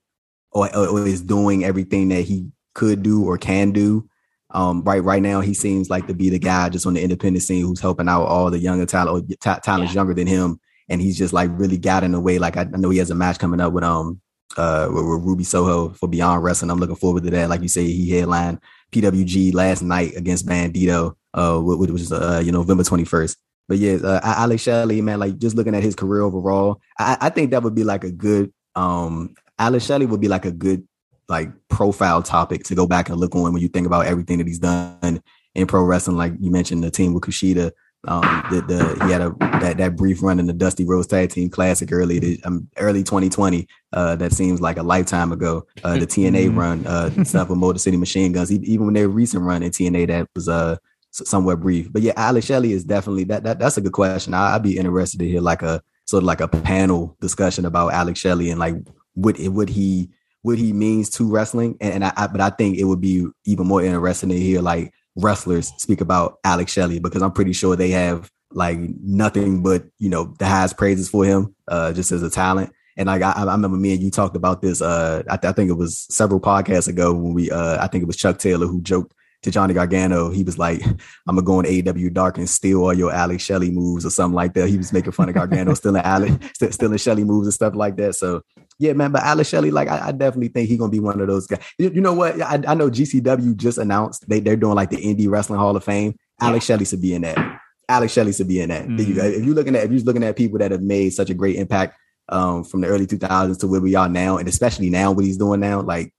or, or is doing everything that he could do or can do. Um, right, right now he seems like to be the guy just on the independent scene who's helping out all the younger talent, or talents yeah. younger than him, and he's just like really got in the way. Like I, I know he has a match coming up with um uh, with, with, Ruby Soho for Beyond Wrestling. I'm looking forward to that. Like you say, he headlined PWG last night against Bandito, uh, which was uh, you know November 21st. But yeah, uh, Alex Shelley, man, like just looking at his career overall, I, I think that would be like a good um Alex Shelley would be like a good like profile topic to go back and look on when you think about everything that he's done in pro wrestling. Like you mentioned, the team with Kushida, um, the, the he had a that, that brief run in the Dusty Rhodes Tag Team Classic early to, um, early 2020. Uh, that seems like a lifetime ago. Uh, the TNA mm-hmm. run uh, stuff with Motor City Machine Guns, even when their recent run in TNA that was uh somewhat brief. But yeah, Alex Shelley is definitely that, that that's a good question. I, would be interested to hear like a sort of like a panel discussion about Alex Shelley and like what what he what he means to wrestling. And, and I, I but I think it would be even more interesting to hear like wrestlers speak about Alex Shelley because I'm pretty sure they have like nothing but you know the highest praises for him uh, just as a talent. And like I, I remember me and you talked about this. Uh, I, th- I, think it was several podcasts ago when we. Uh, I think it was Chuck Taylor who joked to Johnny Gargano. He was like, "I'm gonna go on AEW Dark and steal all your Alex Shelley moves or something like that." He was making fun of Gargano stealing Alex, stealing Shelley moves and stuff like that. So yeah, man. But Alex Shelley, like I, I definitely think he's gonna be one of those guys. You, you know what? I, I, know GCW just announced they they're doing like the Indie Wrestling Hall of Fame. Alex Shelley should be in that. Alex Shelley should be in that. Mm. You, if you're looking at if you're looking at people that have made such a great impact um, from the early 2000s to where we are now, and especially now what he's doing now, like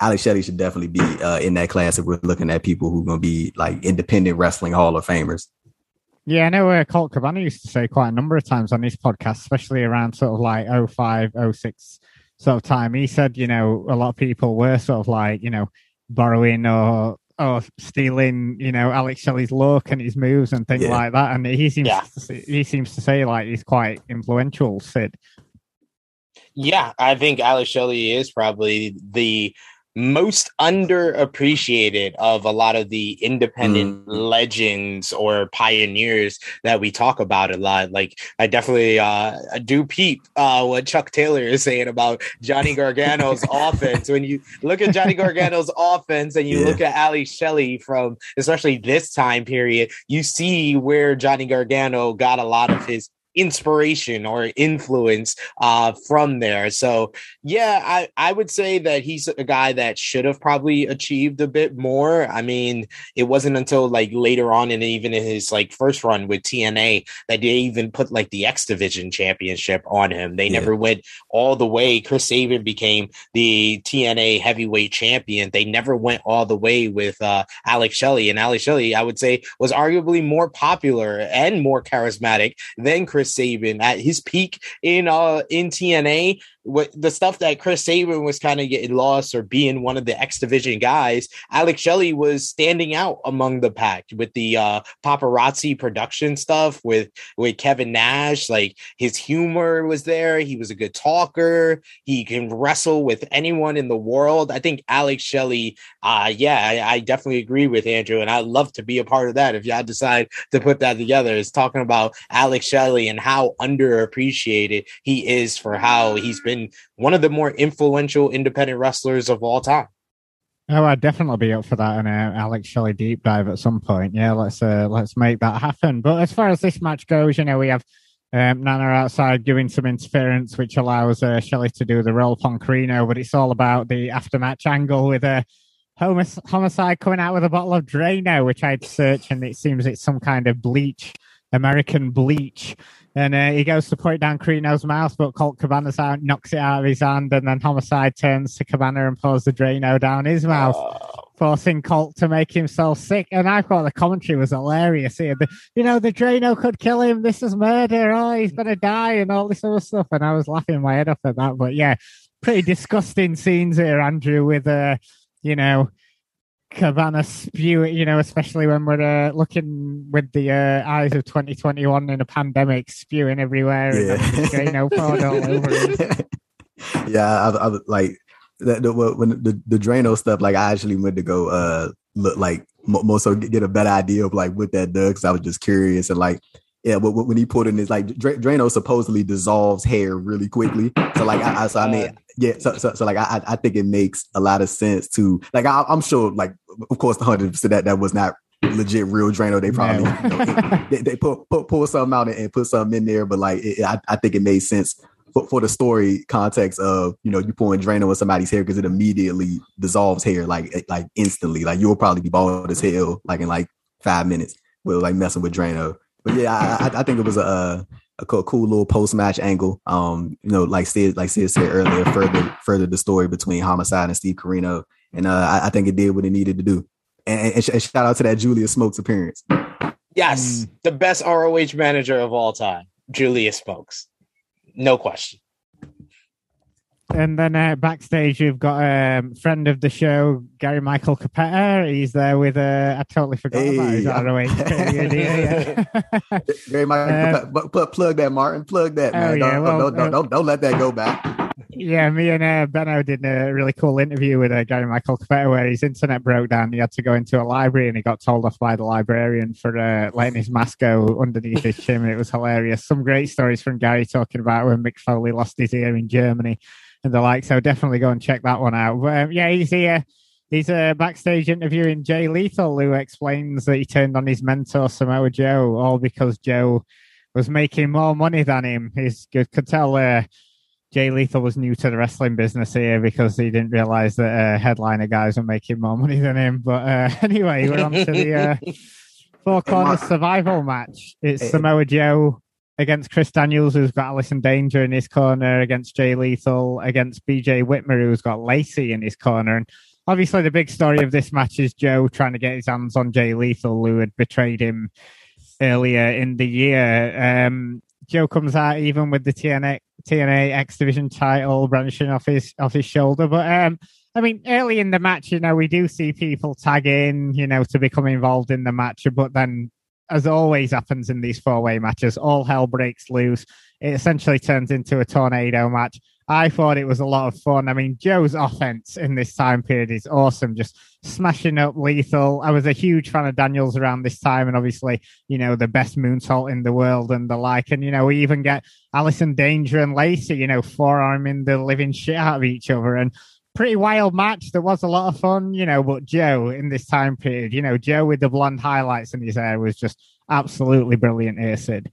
Alex Shelley should definitely be uh, in that class if we're looking at people who are going to be like independent wrestling Hall of Famers. Yeah, I know uh, Colt Cabana used to say quite a number of times on his podcast, especially around sort of like 05, 06 sort of time. He said, you know, a lot of people were sort of like, you know, borrowing or or stealing, you know, Alex Shelley's look and his moves and things yeah. like that. And he seems yeah. to, he seems to say like he's quite influential, Sid. Yeah, I think Alex Shelley is probably the most underappreciated of a lot of the independent mm. legends or pioneers that we talk about a lot. Like I definitely uh, do peep uh, what Chuck Taylor is saying about Johnny Gargano's offense. When you look at Johnny Gargano's offense and you yeah. look at Ali Shelley from especially this time period, you see where Johnny Gargano got a lot of his inspiration or influence uh, from there. So yeah, I, I would say that he's a guy that should have probably achieved a bit more. I mean, it wasn't until like later on and even in his like first run with TNA that they even put like the X Division championship on him. They yeah. never went all the way. Chris Sabin became the TNA heavyweight champion. They never went all the way with uh, Alex Shelley. And Alex Shelley, I would say, was arguably more popular and more charismatic than Chris Sabin at his peak in uh in TNA what the stuff that Chris Sabin was kind of getting lost or being one of the X Division guys, Alex Shelley was standing out among the pack with the uh, paparazzi production stuff with with Kevin Nash. Like his humor was there. He was a good talker. He can wrestle with anyone in the world. I think Alex Shelley. Uh, yeah, I, I definitely agree with Andrew, and I'd love to be a part of that if y'all decide to put that together. Is talking about Alex Shelley and how underappreciated he is for how he's been been one of the more influential independent wrestlers of all time. Oh, I'd definitely be up for that and uh, Alex Shelley deep dive at some point. Yeah, let's uh, let's make that happen. But as far as this match goes, you know, we have um, Nana outside doing some interference, which allows uh, Shelley to do the roll upon Corino, but it's all about the aftermatch angle with a uh, homicide coming out with a bottle of Drano, which I'd search, and it seems it's some kind of bleach, American bleach. And uh, he goes to put it down Corino's mouth, but Colt Cabana's out, knocks it out of his hand, and then Homicide turns to Cabana and pours the Drano down his mouth. Oh. forcing Colt to make himself sick. And I thought the commentary was hilarious here. The, you know, the Drano could kill him. This is murder. Oh, he's going to die and all this other stuff. And I was laughing my head off at that. But yeah, pretty disgusting scenes here, Andrew, with, uh, you know, Cabana spew, you know, especially when we're uh, looking with the uh, eyes of 2021 in a pandemic, spewing everywhere yeah. all over Yeah, I, I, like that the, when the the Drano stuff, like I actually went to go uh look like more so get a better idea of like what that does. I was just curious and like yeah, but when he put in his like Drano supposedly dissolves hair really quickly. So like I, I so I mean yeah, so so, so like I I think it makes a lot of sense to like I, am sure like of course the hundred percent that that was not legit real Drano. They probably you know, they, they, put, put pull something out and, put something in there, but like it, I I think it made sense for, for the story context of you know you pouring Drano in somebody's hair because it immediately dissolves hair like like instantly. Like you'll probably be bald as hell like in like five minutes with like messing with Drano. But yeah, I, I think it was a a cool, little post match angle. Um, you know, like Sid like Sid said earlier, further further the story between Homicide and Steve Corino, and uh, I, I, think it did what it needed to do. And, and, and shout out to that Julius Smokes appearance. Yes, mm. the best ROH manager of all time, Julius Smokes no question. And then uh, backstage, you've got a um, friend of the show, Gary Michael Cappetta. He's there with, uh, I totally forgot hey, about his yeah. ROH yeah. Gary Michael uh, But plug that, Martin. Plug that, man. Oh, don't, well, don't, don't, don't, don't, let that go back. Yeah, me and uh, Benno did a really cool interview with uh, Gary Michael Cappetta where his internet broke down. He had to go into a library and he got told off by the librarian for uh, letting his mask go underneath his chin. It was hilarious. Some great stories from Gary talking about when Mick Foley lost his ear in Germany and the like. So definitely go and check that one out. But um, yeah, he's here. He's a backstage interviewing Jay Lethal, who explains that he turned on his mentor Samoa Joe, all because Joe was making more money than him. He's could tell uh, Jay Lethal was new to the wrestling business here because he didn't realize that uh, headliner guys were making more money than him. But uh, anyway, we're on to the uh, four corner survival match. It's Samoa Joe against Chris Daniels, who's got Allison Danger in his corner, against Jay Lethal, against BJ Whitmer, who's got Lacey in his corner. And obviously, the big story of this match is Joe trying to get his hands on Jay Lethal, who had betrayed him earlier in the year. Um, Joe comes out even with the TNA, TNA X Division title branching off his off his shoulder, but um, I mean, early in the match, you know, we do see people tag in, you know, to become involved in the match, but then as always happens in these four way matches, all hell breaks loose. It essentially turns into a tornado match. I thought it was a lot of fun. I mean, Joe's offense in this time period is awesome, just smashing up lethal. I was a huge fan of Daniels around this time, and obviously, you know, the best moonsault in the world and the like. And, you know, we even get Allison Danger and Lacey, you know, forearming the living shit out of each other. And pretty wild match. There was a lot of fun, you know, but Joe in this time period, you know, Joe with the blonde highlights in his hair was just absolutely brilliant here, Sid.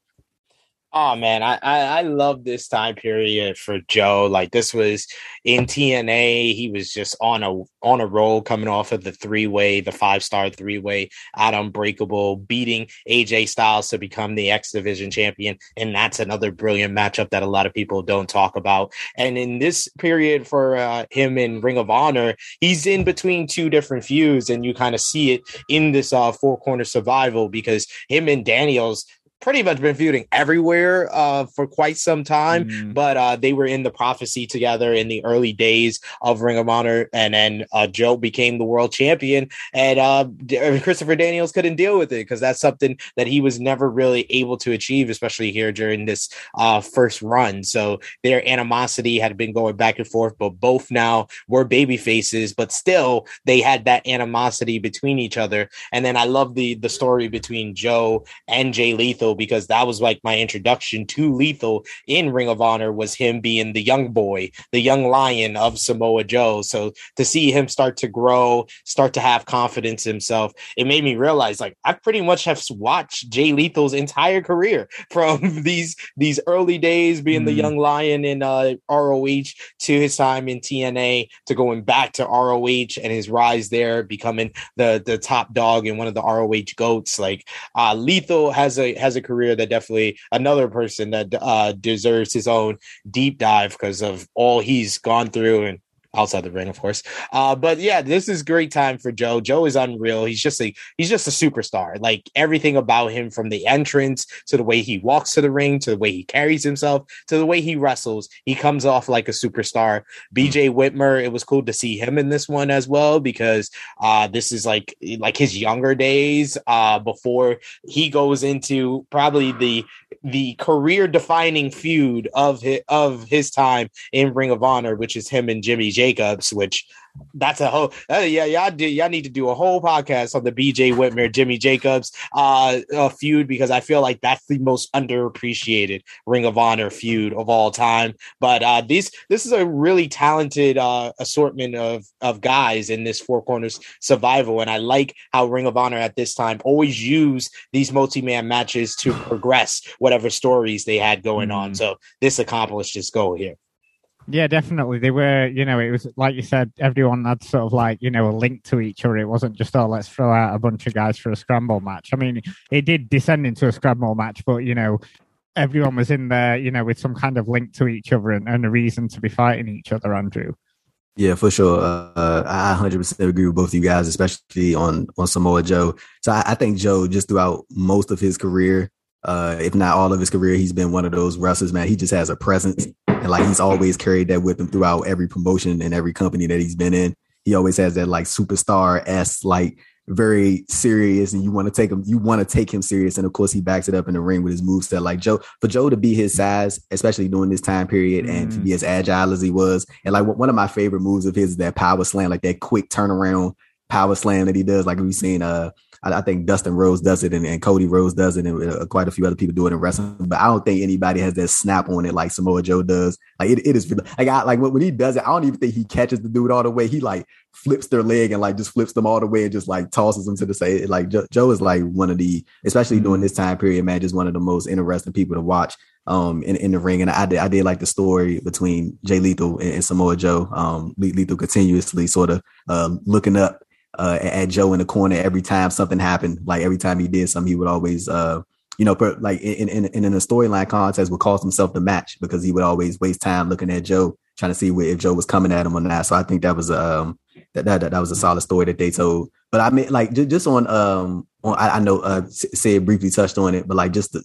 Oh man, I, I, I love this time period for Joe. Like this was in TNA, he was just on a on a roll coming off of the three way, the five star three way at Unbreakable, beating AJ Styles to become the X Division champion, and that's another brilliant matchup that a lot of people don't talk about. And in this period for uh, him in Ring of Honor, he's in between two different feuds, and you kind of see it in this uh, four corner survival because him and Daniels pretty much been feuding everywhere uh, for quite some time, mm. but uh, they were in the prophecy together in the early days of Ring of Honor, and then uh, Joe became the world champion, and uh, Christopher Daniels couldn't deal with it because that's something that he was never really able to achieve, especially here during this uh, first run. So their animosity had been going back and forth, but both now were baby faces, but still they had that animosity between each other. And then I love the the story between Joe and Jay Lethal Lethal because that was like my introduction to Lethal in Ring of Honor was him being the young boy, the young lion of Samoa Joe. So to see him start to grow, start to have confidence in himself, it made me realize like I pretty much have watched Jay Lethal's entire career from these these early days being mm. the young lion in uh, ROH to his time in TNA to going back to ROH and his rise there, becoming the the top dog and one of the ROH goats. Like uh, Lethal has a has a career that definitely another person that uh, deserves his own deep dive because of all he's gone through and outside the ring, of course. Uh, but yeah, this is great time for Joe. Joe is unreal. He's just a he's just a superstar. Like everything about him, from the entrance to the way he walks to the ring, to the way he carries himself, to the way he wrestles, he comes off like a superstar. BJ Whitmer, it was cool to see him in this one as well because uh, this is like like his younger days uh, before he goes into probably the the career defining feud of his, of his time in Ring of Honor, which is him and Jimmy Jacobs, which that's a whole uh, yeah y'all do y'all need to do a whole podcast on the BJ Whitmer Jimmy Jacobs uh, uh, feud because I feel like that's the most underappreciated Ring of Honor feud of all time. But uh, these this is a really talented uh, assortment of of guys in this Four Corners Survival, and I like how Ring of Honor at this time always use these multi man matches to progress whatever stories they had going mm. on. So this accomplished this goal here. Yeah, definitely. They were, you know, it was like you said, everyone had sort of like, you know, a link to each other. It wasn't just, oh, let's throw out a bunch of guys for a scramble match. I mean, it did descend into a scramble match, but, you know, everyone was in there, you know, with some kind of link to each other and, and a reason to be fighting each other, Andrew. Yeah, for sure. Uh, I 100% agree with both of you guys, especially on on Samoa Joe. So I, I think Joe, just throughout most of his career, uh, if not all of his career, he's been one of those wrestlers, man. He just has a presence and like he's always carried that with him throughout every promotion and every company that he's been in. He always has that like superstar s like very serious and you want to take him you want to take him serious and of course he backs it up in the ring with his moveset like joe for joe to be his size especially during this time period and to be mm. as agile as he was and like one of my favorite moves of his is that power slam like that quick turnaround power slam that he does like we've seen uh I, I think Dustin Rhodes does it and, and Cody Rhodes does it, and uh, quite a few other people do it in wrestling. But I don't think anybody has that snap on it like Samoa Joe does. Like it, it is like I like when he does it. I don't even think he catches the dude all the way. He like flips their leg and like just flips them all the way and just like tosses them to the side. Like Joe, Joe is like one of the, especially during mm-hmm. this time period, man, just one of the most interesting people to watch um in, in the ring. And I did I did like the story between Jay Lethal and, and Samoa Joe. Um Lethal continuously sort of uh, looking up uh, at Joe in the corner every time something happened. Like every time he did something, he would always, uh, you know, per, like in, in, in, a storyline contest would cost himself the match because he would always waste time looking at Joe, trying to see where, if Joe was coming at him or not. So I think that was, um, that, that, that was a solid story that they told. But I mean, like just, just on, um, on, I, I know, uh, said briefly touched on it, but like just the,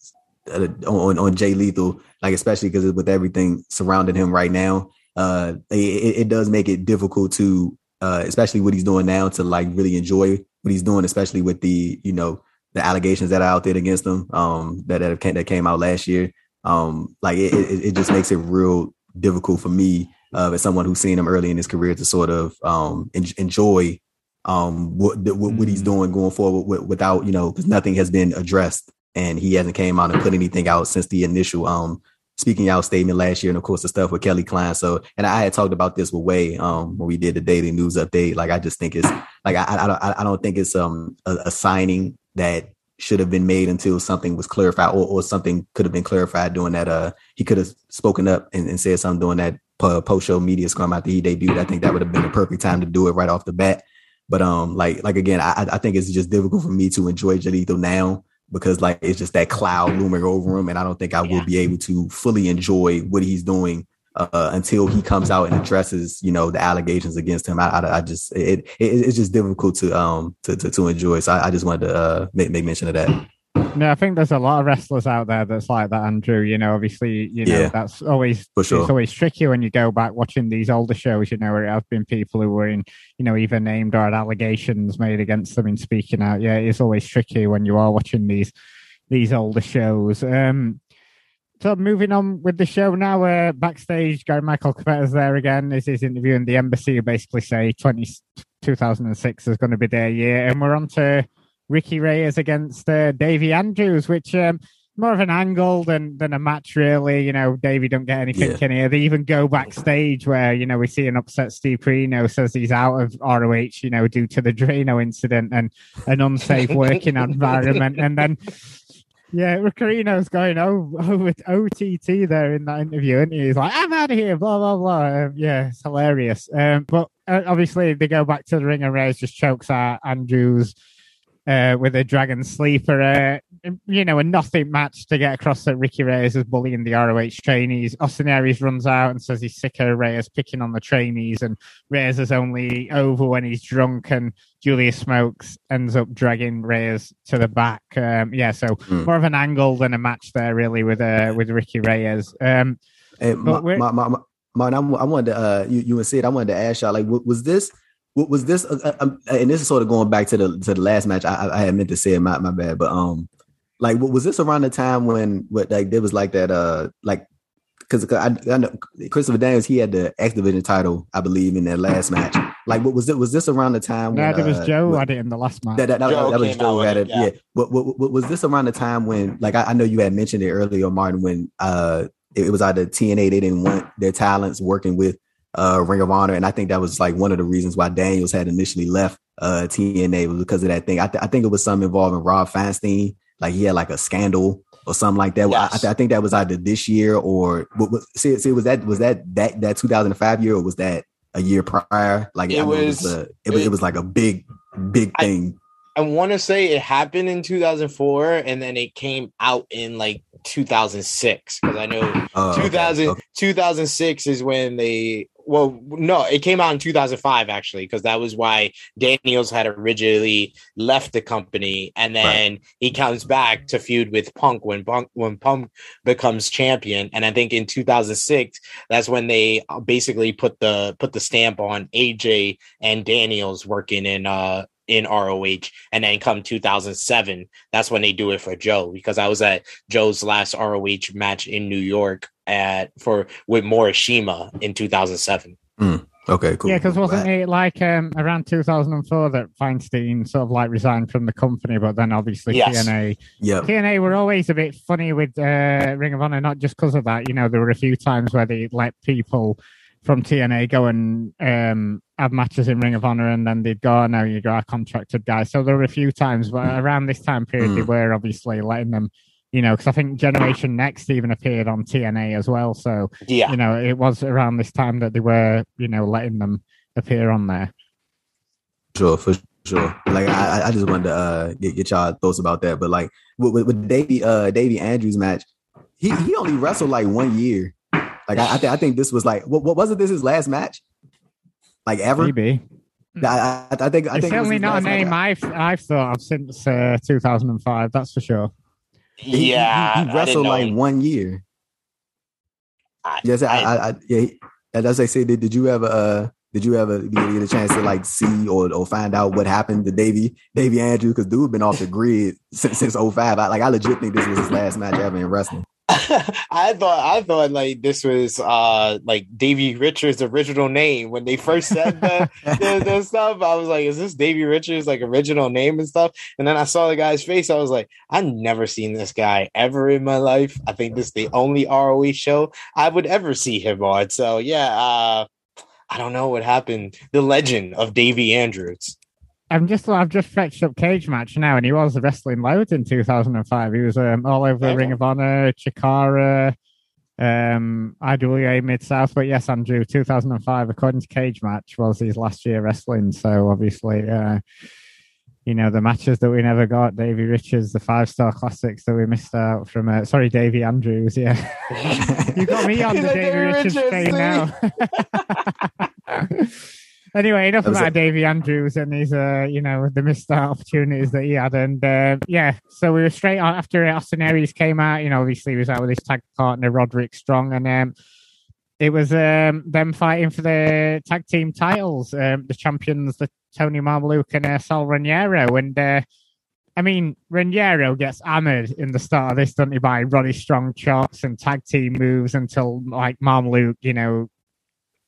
uh, on, on Jay Lethal, like especially because with everything surrounding him right now, uh, it, it does make it difficult to uh, especially what he's doing now to like really enjoy what he's doing, especially with the you know the allegations that are out there against him um, that that came, that came out last year. Um, like it, it, it, just makes it real difficult for me uh, as someone who's seen him early in his career to sort of um, en- enjoy um, what, what, what he's mm. doing going forward without you know because nothing has been addressed and he hasn't came out and put anything out since the initial um speaking out statement last year, and of course the stuff with Kelly Klein. So, and I had talked about this with Way um, when we did the daily news update. Like, I just think it's like I I, don't I don't think it's um a, a, signing that should have been made until something was clarified, or, or something could have been clarified doing that. Uh, he could have spoken up and, and said something during that post show media scrum after he debuted. I think that would have been the perfect time to do it right off the bat. But um, like like again, I I think it's just difficult for me to enjoy Lethal now because like it's just that cloud looming over him, and I don't think I yeah. will be able to fully enjoy what he's doing uh, until he comes out and addresses, you know, the allegations against him. I, I, I just it, it, it's just difficult to um to to, to enjoy. So I, I just wanted to uh, make, make mention of that. No, I think there's a lot of wrestlers out there that's like that, Andrew. You know, obviously, you know, yeah, that's always sure. it's always tricky when you go back watching these older shows, you know, where it has been people who were in, you know, either named or had allegations made against them in speaking out. Yeah, it's always tricky when you are watching these these older shows. Um so moving on with the show now, uh, backstage, Gary Michael Cappetta's there again. Is his interview in the embassy who basically say 20, 2006 is going to be their year. And we're on to Ricky Reyes against uh, Davey Andrews, which um, more of an angle than than a match, really. You know, Davey don't get anything yeah. in here. They even go backstage where you know we see an upset Steve Corino says he's out of ROH, you know, due to the Drano incident and an unsafe working environment, and then. Yeah, Corino's going over, over OTT there in that interview, and he? he's like, "I'm out of here," blah blah blah. Um, yeah, it's hilarious. Um, but uh, obviously, they go back to the ring, and Reyes just chokes out Andrews uh, with a Dragon Sleeper, uh, you know, a nothing match to get across that Ricky Reyes is bullying the ROH trainees. Austin Aries runs out and says he's sick of Reyes picking on the trainees, and Reyes is only over when he's drunk, and Julius Smokes ends up dragging Reyes to the back. Um, yeah, so mm. more of an angle than a match there, really, with uh, with Ricky Reyes. Um, hey, my, my, my, my, I wanted to, uh, you, you and Sid, I wanted to ask y'all, like, was this was this uh, uh, um, and this is sort of going back to the to the last match. I, I had meant to say it my, my bad but um like what was this around the time when what like there was like that uh like because I, I, know Christopher Daniels he had the X Division title I believe in that last match. Like what was it was this around the time yeah when, it was uh, Joe had it in the last match. That, that, that, Joe that was Joe had it yeah, yeah. What, what, what, was this around the time when like I, I know you had mentioned it earlier Martin when uh it, it was either TNA they didn't want their talents working with uh, Ring of Honor, and I think that was like one of the reasons why Daniels had initially left uh, TNA was because of that thing. I, th- I think it was something involving Rob Feinstein, like he had like a scandal or something like that. Yes. I, th- I, think that was either this year or what was see, see was that was that that that 2005 year or was that a year prior? Like it, was, it was, a, it, it, it, was like a big big thing. I, I want to say it happened in 2004 and then it came out in like 2006 because I know oh, 2000, okay. 2006 is when they well, no, it came out in 2005 actually, because that was why Daniels had originally left the company, and then right. he comes back to feud with Punk when Punk when Punk becomes champion, and I think in 2006 that's when they basically put the put the stamp on AJ and Daniels working in uh in ROH. And then come 2007, that's when they do it for Joe because I was at Joe's last ROH match in New York at for with Morishima in 2007. Mm. Okay, cool. Yeah, because wasn't it like um, around 2004 that Feinstein sort of like resigned from the company, but then obviously yes. TNA, yeah, TNA were always a bit funny with uh, Ring of Honor, not just because of that. You know, there were a few times where they let people from TNA go and um, have matches in Ring of Honor, and then they'd go, oh, "No, you got a contracted guy." So there were a few times, but around this time period, mm. they were obviously letting them, you know, because I think Generation Next even appeared on TNA as well. So yeah, you know, it was around this time that they were, you know, letting them appear on there. Sure, for sure. Like I, I just wanted to uh, get, get y'all thoughts about that, but like with, with, with Davey, uh, Davey Andrews match, he he only wrestled like one year like I, I, th- I think this was like what, what wasn't this his last match? Like ever? Maybe. I, I, I think I it's think certainly not a name I've I've thought of since uh, 2005. That's for sure. Yeah, he, he, he wrestled like one year. I, yes, I, I, I yeah. As I say, did, did you ever uh did you ever get a chance to like see or, or find out what happened to Davy Davey Andrew? Because dude been off the grid since since 05. I, like I legit think this was his last match ever in wrestling. I thought I thought like this was uh like Davey Richards' original name when they first said the, the, the, stuff. I was like, is this Davey Richards' like original name and stuff? And then I saw the guy's face. I was like, I've never seen this guy ever in my life. I think this is the only ROE show I would ever see him on. So yeah, uh I don't know what happened. The legend of Davey Andrews. I'm just I've just fetched up Cage Match now, and he was wrestling loads in 2005. He was um, all over okay. Ring of Honor, Chikara, um, IWA Mid South. But yes, Andrew, 2005, according to Cage Match, was his last year wrestling. So obviously, uh, you know the matches that we never got. Davey Richards, the five star classics that we missed out from. Uh, sorry, Davey Andrews. Yeah, you got me on the Davey Richards train now. Anyway, enough about it. Davey Andrews and his, uh, you know, the missed opportunities that he had. And uh, yeah, so we were straight on after Austin Aries came out. You know, obviously he was out with his tag partner Roderick Strong, and um, it was um, them fighting for the tag team titles. Um, the champions, the Tony Mamaluke and uh, Sal Rinauro, and uh, I mean, Rinauro gets hammered in the start of this, doesn't he, by Roddy Strong chops and tag team moves until like Mamaluke, you know,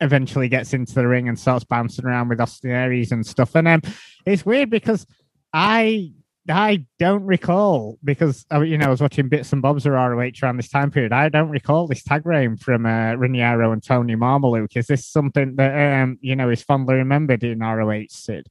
eventually gets into the ring and starts bouncing around with Austin Aries and stuff. And um, it's weird because I I don't recall because you know I was watching bits and bobs of ROH around this time period. I don't recall this tag reign from uh, and Tony Mamaluke. Is this something that um, you know is fondly remembered in ROH? Sid.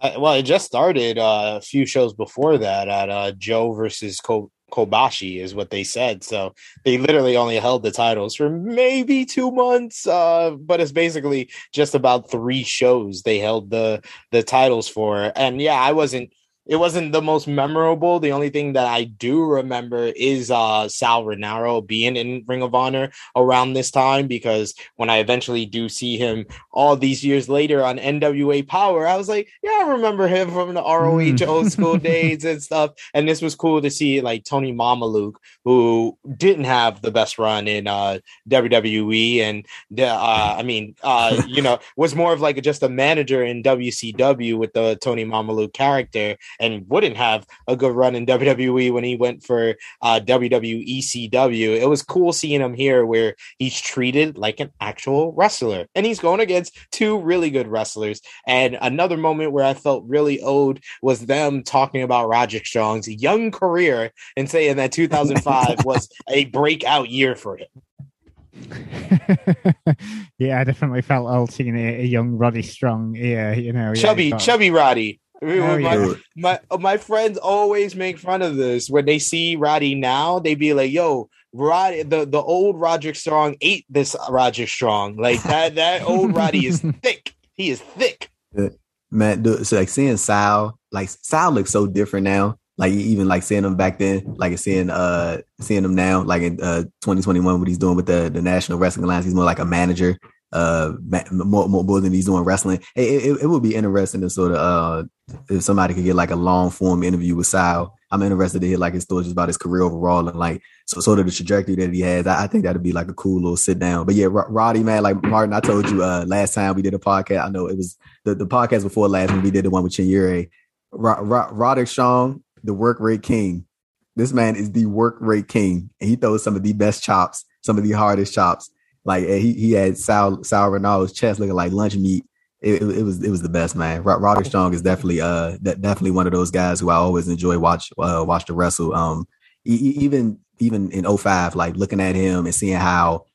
Uh, well, it just started uh, a few shows before that at uh, Joe versus Cole. Kobashi is what they said. So they literally only held the titles for maybe two months. Uh, but it's basically just about three shows they held the the titles for. And yeah, I wasn't it wasn't the most memorable. The only thing that I do remember is uh, Sal Rinauro being in Ring of Honor around this time because when I eventually do see him all these years later on NWA Power, I was like, yeah, I remember him from the ROH mm. old school days and stuff. And this was cool to see like Tony Mamaluke, who didn't have the best run in uh, WWE, and the, uh, I mean, uh, you know, was more of like just a manager in WCW with the Tony Mamaluke character and wouldn't have a good run in WWE when he went for uh, WWECW. It was cool seeing him here where he's treated like an actual wrestler and he's going against two really good wrestlers. And another moment where I felt really owed was them talking about Roderick Strong's young career and saying that 2005 was a breakout year for him. yeah, I definitely felt old seeing a, a young Roddy Strong. Yeah, you know, chubby, yeah, chubby Roddy. My, my my friends always make fun of this when they see Roddy now. They be like, "Yo, Roddy, the, the old Roger Strong ate this Roger Strong. Like that that old Roddy is thick. He is thick." Man, so like seeing Sal, like Sal looks so different now. Like even like seeing him back then, like seeing uh seeing him now, like in uh 2021, what he's doing with the the National Wrestling Alliance, he's more like a manager uh more, more, more than he's doing wrestling. It, it, it, would be interesting to sort of uh if somebody could get like a long form interview with Sal. I'm interested to hear like his stories about his career overall and like so sort of the trajectory that he has. I, I think that'd be like a cool little sit down. But yeah, R- Roddy man, like Martin, I told you uh last time we did a podcast. I know it was the, the podcast before last when we did the one with Chinyere. Ro- Ro- Roderick Strong, the work rate king. This man is the work rate king, and he throws some of the best chops, some of the hardest chops. Like he he had Sal Sal Rinauro's chest looking like lunch meat. It, it, it, was it was the best man. Roderick Strong is definitely uh definitely one of those guys who I always enjoy watch uh, watch the wrestle. Um, even even in 05, like looking at him and seeing how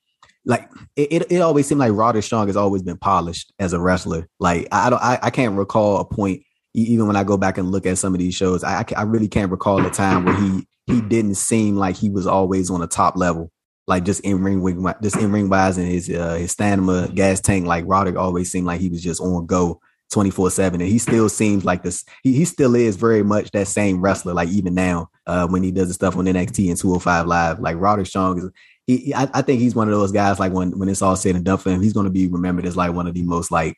like it, it, it always seemed like Roderick Strong has always been polished as a wrestler. Like I don't I, I can't recall a point even when I go back and look at some of these shows, I I really can't recall a time where he he didn't seem like he was always on a top level like just in ring just in ring wise and his uh, his stamina gas tank. Like Roderick always seemed like he was just on go. 24 7 and he still seems like this he, he still is very much that same wrestler like even now uh when he does the stuff on NXT and 205 live like Roderick Strong is he, I, I think he's one of those guys like when when it's all said and done for him he's going to be remembered as like one of the most like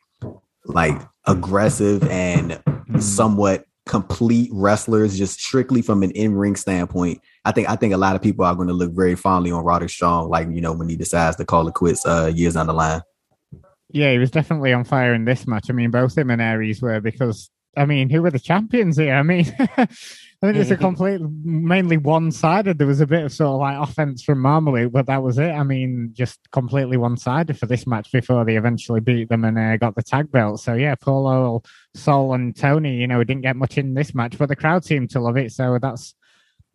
like aggressive and somewhat complete wrestlers just strictly from an in-ring standpoint I think I think a lot of people are going to look very fondly on Roderick Strong, like you know when he decides to call it quits uh, years down the line. Yeah, he was definitely on fire in this match. I mean, both him and Aries were because I mean, who were the champions here? I mean, I think it's a complete, mainly one-sided. There was a bit of sort of like offense from Mamaluke, but that was it. I mean, just completely one-sided for this match before they eventually beat them and uh, got the tag belt. So yeah, Paulo, Sol, and Tony, you know, didn't get much in this match, but the crowd seemed to love it. So that's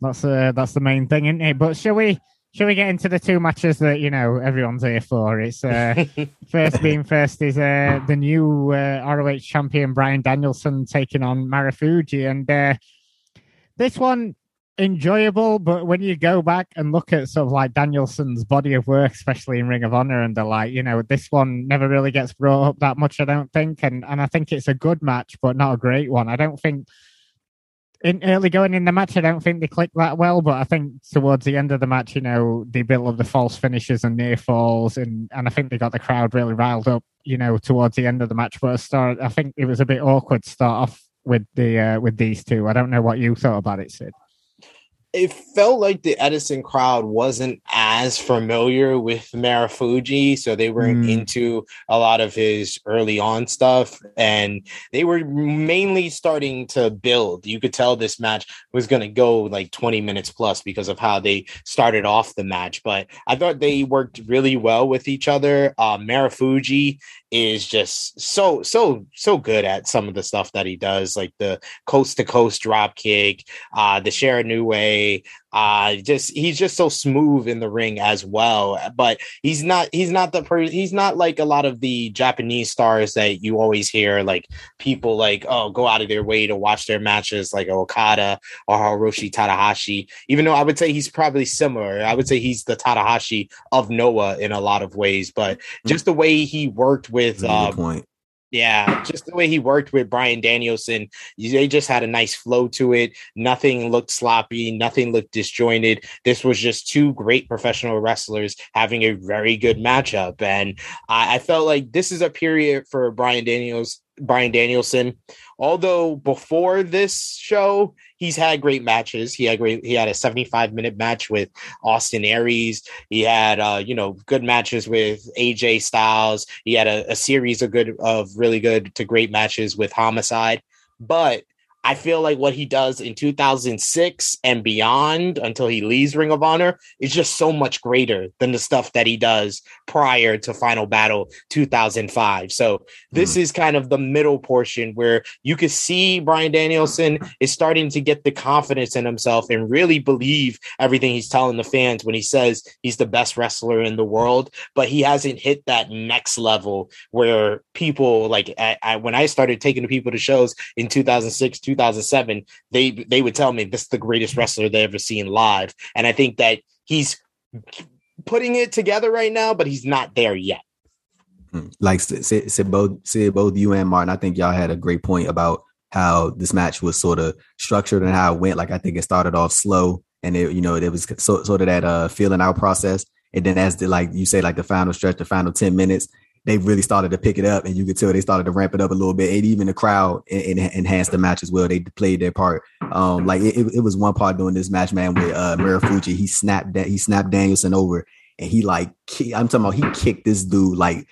that's uh, that's the main thing, isn't it? But shall we shall we get into the two matches that you know everyone's here for? It's uh, first being first is uh, the new uh, ROH champion Bryan Danielson taking on Marufuji, and uh, this one enjoyable. But when you go back and look at sort of like Danielson's body of work, especially in Ring of Honor and the like, you know, this one never really gets brought up that much. I don't think, and and I think it's a good match, but not a great one. I don't think in early going in the match, I don't think they clicked that well, but I think towards the end of the match, you know, they built up the false finishes and near falls, and, and I think they got the crowd really riled up, you know, towards the end of the match. But start, I think it was a bit awkward to start off with the uh, with these two. I don't know what you thought about it, Sid it felt like the Edison crowd wasn't as familiar with Marufuji, so they weren't mm. into a lot of his early on stuff, and they were mainly starting to build. You could tell this match was going to go like 20 minutes plus because of how they started off the match, but I thought they worked really well with each other. Uh, Marufuji is just so so so good at some of the stuff that he does, like the coast to coast drop kick, uh, the Shiranui, uh, just he's just so smooth in the ring as well. But he's not he's not the per- he's not like a lot of the Japanese stars that you always hear like people like oh go out of their way to watch their matches like Okada or Hiroshi Tanahashi. Even though I would say he's probably similar, I would say he's the Tanahashi of Noah in a lot of ways. But mm-hmm. just the way he worked with point Yeah, just the way he worked with Bryan Danielson, they just had a nice flow to it. Nothing looked sloppy, nothing looked disjointed. This was just two great professional wrestlers having a very good matchup, and I, I felt like this is a period for Brian Daniels, Bryan Danielson. Although before this show, he's had great matches. He had great. He had a 75 minute match with Austin Aries. He had uh, you know good matches with AJ Styles. He had a, a series of good of really good to great matches with Homicide. But I feel like what he does in 2006 and beyond until he leaves Ring of Honor is just so much greater than the stuff that he does prior to Final Battle 2005. So this mm. is kind of the middle portion where you can see Bryan Danielson is starting to get the confidence in himself and really believe everything he's telling the fans when he says he's the best wrestler in the world, but he hasn't hit that next level where people like I, I, when I started taking the people to shows in 2006, 2007, they they would tell me this is the greatest wrestler they ever seen live, and I think that he's putting it together right now, but he's not there yet. Hmm. Like said, said both said both you and Martin, I think y'all had a great point about how this match was sort of structured and how it went. Like I think it started off slow, and it you know it was so, sort of that uh feeling out process, and then as the like you say like the final stretch, the final ten minutes, they really started to pick it up, and you could tell they started to ramp it up a little bit. And even the crowd enhanced the match as well. They played their part. Um, like it, it was one part during this match, man, with uh, Marufuji. He snapped that he snapped Danielson over, and he like I'm talking about he kicked this dude like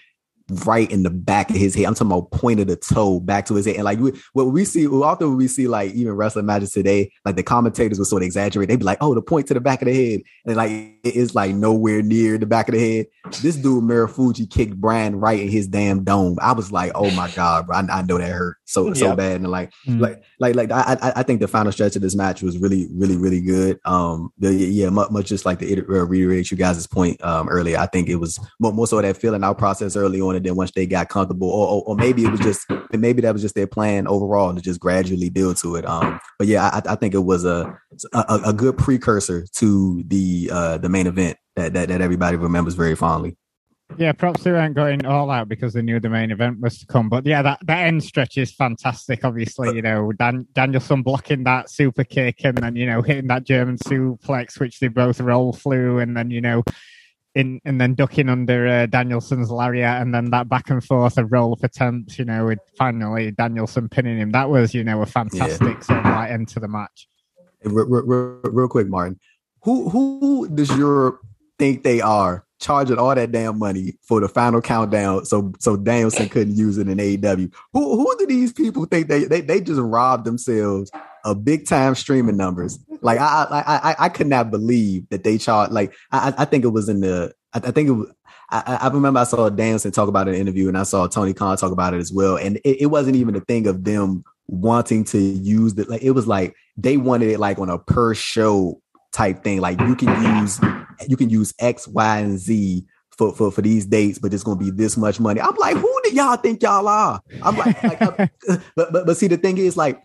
right in the back of his head. I'm talking about point of the toe back to his head. And like we, what we see, often we see like even wrestling matches today, like the commentators will sort of exaggerate. They'd be like, oh, the point to the back of the head. And like it is like nowhere near the back of the head. This dude Marufuji kicked Bryan right in his damn dome. I was like, oh my God, bro. I, I know that hurt so so bad. And like mm. like like like I I think the final stretch of this match was really, really, really good. Um the, yeah, much, much just like the uh, reiterate you guys' point um earlier. I think it was more, more so that feeling out process early on then once they got comfortable, or, or, or, maybe it was just maybe that was just their plan overall to just gradually build to it. Um, but yeah, I, I think it was a, a, a good precursor to the uh the main event that that, that everybody remembers very fondly. Yeah, props to them going all out because they knew the main event was to come. But yeah, that, that end stretch is fantastic. Obviously, you know, Dan, Danielson blocking that super kick and then, you know, hitting that German suplex, which they both roll through. And then, you know, in and then ducking under uh, Danielson's lariat, and then that back and forth of roll for temps. You know, with finally Danielson pinning him. That was you know a fantastic yeah. sort of like end to the match. Real, real, real, quick, Martin, who who does Europe think they are charging all that damn money for the final countdown so so Danielson couldn't use it in AEW? Who who do these people think they they, they just robbed themselves of big time streaming numbers? Like I I I, I could not believe that they charged like I I think it was in the I, I think it was I, I, remember I saw Danielson talk about an interview and I saw Tony Khan talk about it as well. And it, it wasn't even a thing of them wanting to use the like it was like they wanted it like on a per show type thing. Like you can use you can use X, Y, and Z for for for these dates, but it's gonna be this much money. I'm like, who do y'all think y'all are? I'm like, like but but but see, the thing is, like,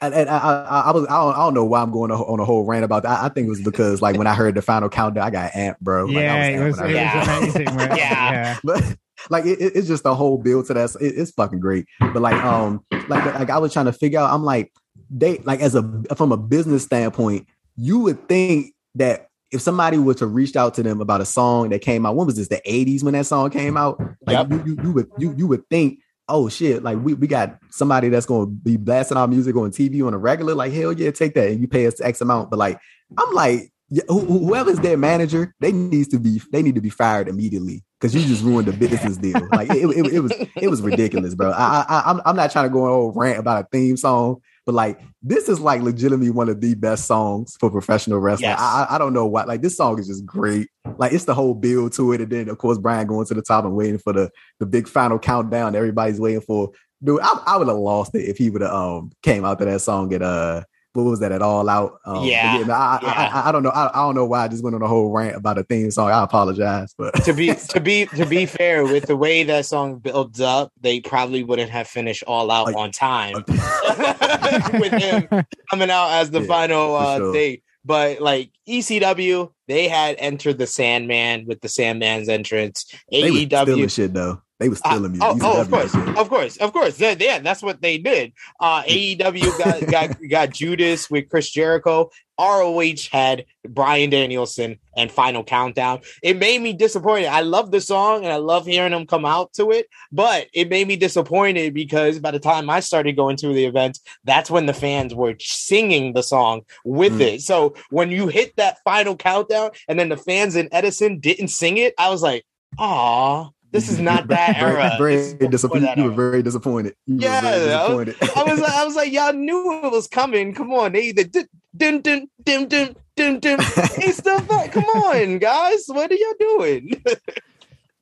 and, and I, I, I, was I don't, I don't know why I'm going on a whole rant about that. I, I, think it was because like when I heard the final countdown, I got amped, bro. Like, yeah, it was, it yeah. was amazing. yeah. yeah, but like it, it's just the whole build to that. It, it's fucking great. But like um like like I was trying to figure out. I'm like they like as a from a business standpoint, you would think that if somebody were to reach out to them about a song that came out, when was this? The 80s when that song came out? Like yep. you, you, you would you you would think, oh shit, like we, we got somebody that's gonna be blasting our music on TV on a regular, like hell yeah, take that and you pay us X amount. But like I'm like, whoever's their manager, they needs to be they need to be fired immediately because you just ruined the business deal. Like it, it, it was it was ridiculous, bro. I, I I'm I'm not trying to go on rant about a theme song, but like this is like legitimately one of the best songs for professional wrestling. Yes. I, I don't know why. Like this song is just great. Like it's the whole build to it, and then of course Bryan going to the top and waiting for the the big final countdown. Everybody's waiting for. Dude, I, I would have lost it if he would have um came out to that song at uh what was that at all out? Um, yeah, yeah, I, yeah. I, I, I, don't know. I, I, don't know why I just went on a whole rant about a theme song. I apologize, but to be to be to be fair, with the way that song builds up, they probably wouldn't have finished all out like, on time with him coming out as the yeah, final uh, sure. thing. But like ECW, they had entered the Sandman with the Sandman's entrance. AEW shit though They were stealing music. Uh, oh, oh of course, of course, of course. Yeah, yeah, that's what they did. Uh, AEW got got got Judas with Chris Jericho. ROH had Bryan Danielson and Final Countdown. It made me disappointed. I love the song and I love hearing them come out to it, but it made me disappointed because by the time I started going to the event, that's when the fans were singing the song with mm. it. So when you hit that Final Countdown and then the fans in Edison didn't sing it, I was like, "Ah." This is not that era. very, very disappointed. You were very disappointed. You yeah, disappointed. I, was, I was, I was like, y'all knew it was coming. Come on, they either did, dun dun dun dun dun dun. Hey, stuff Come on, guys, what are y'all doing?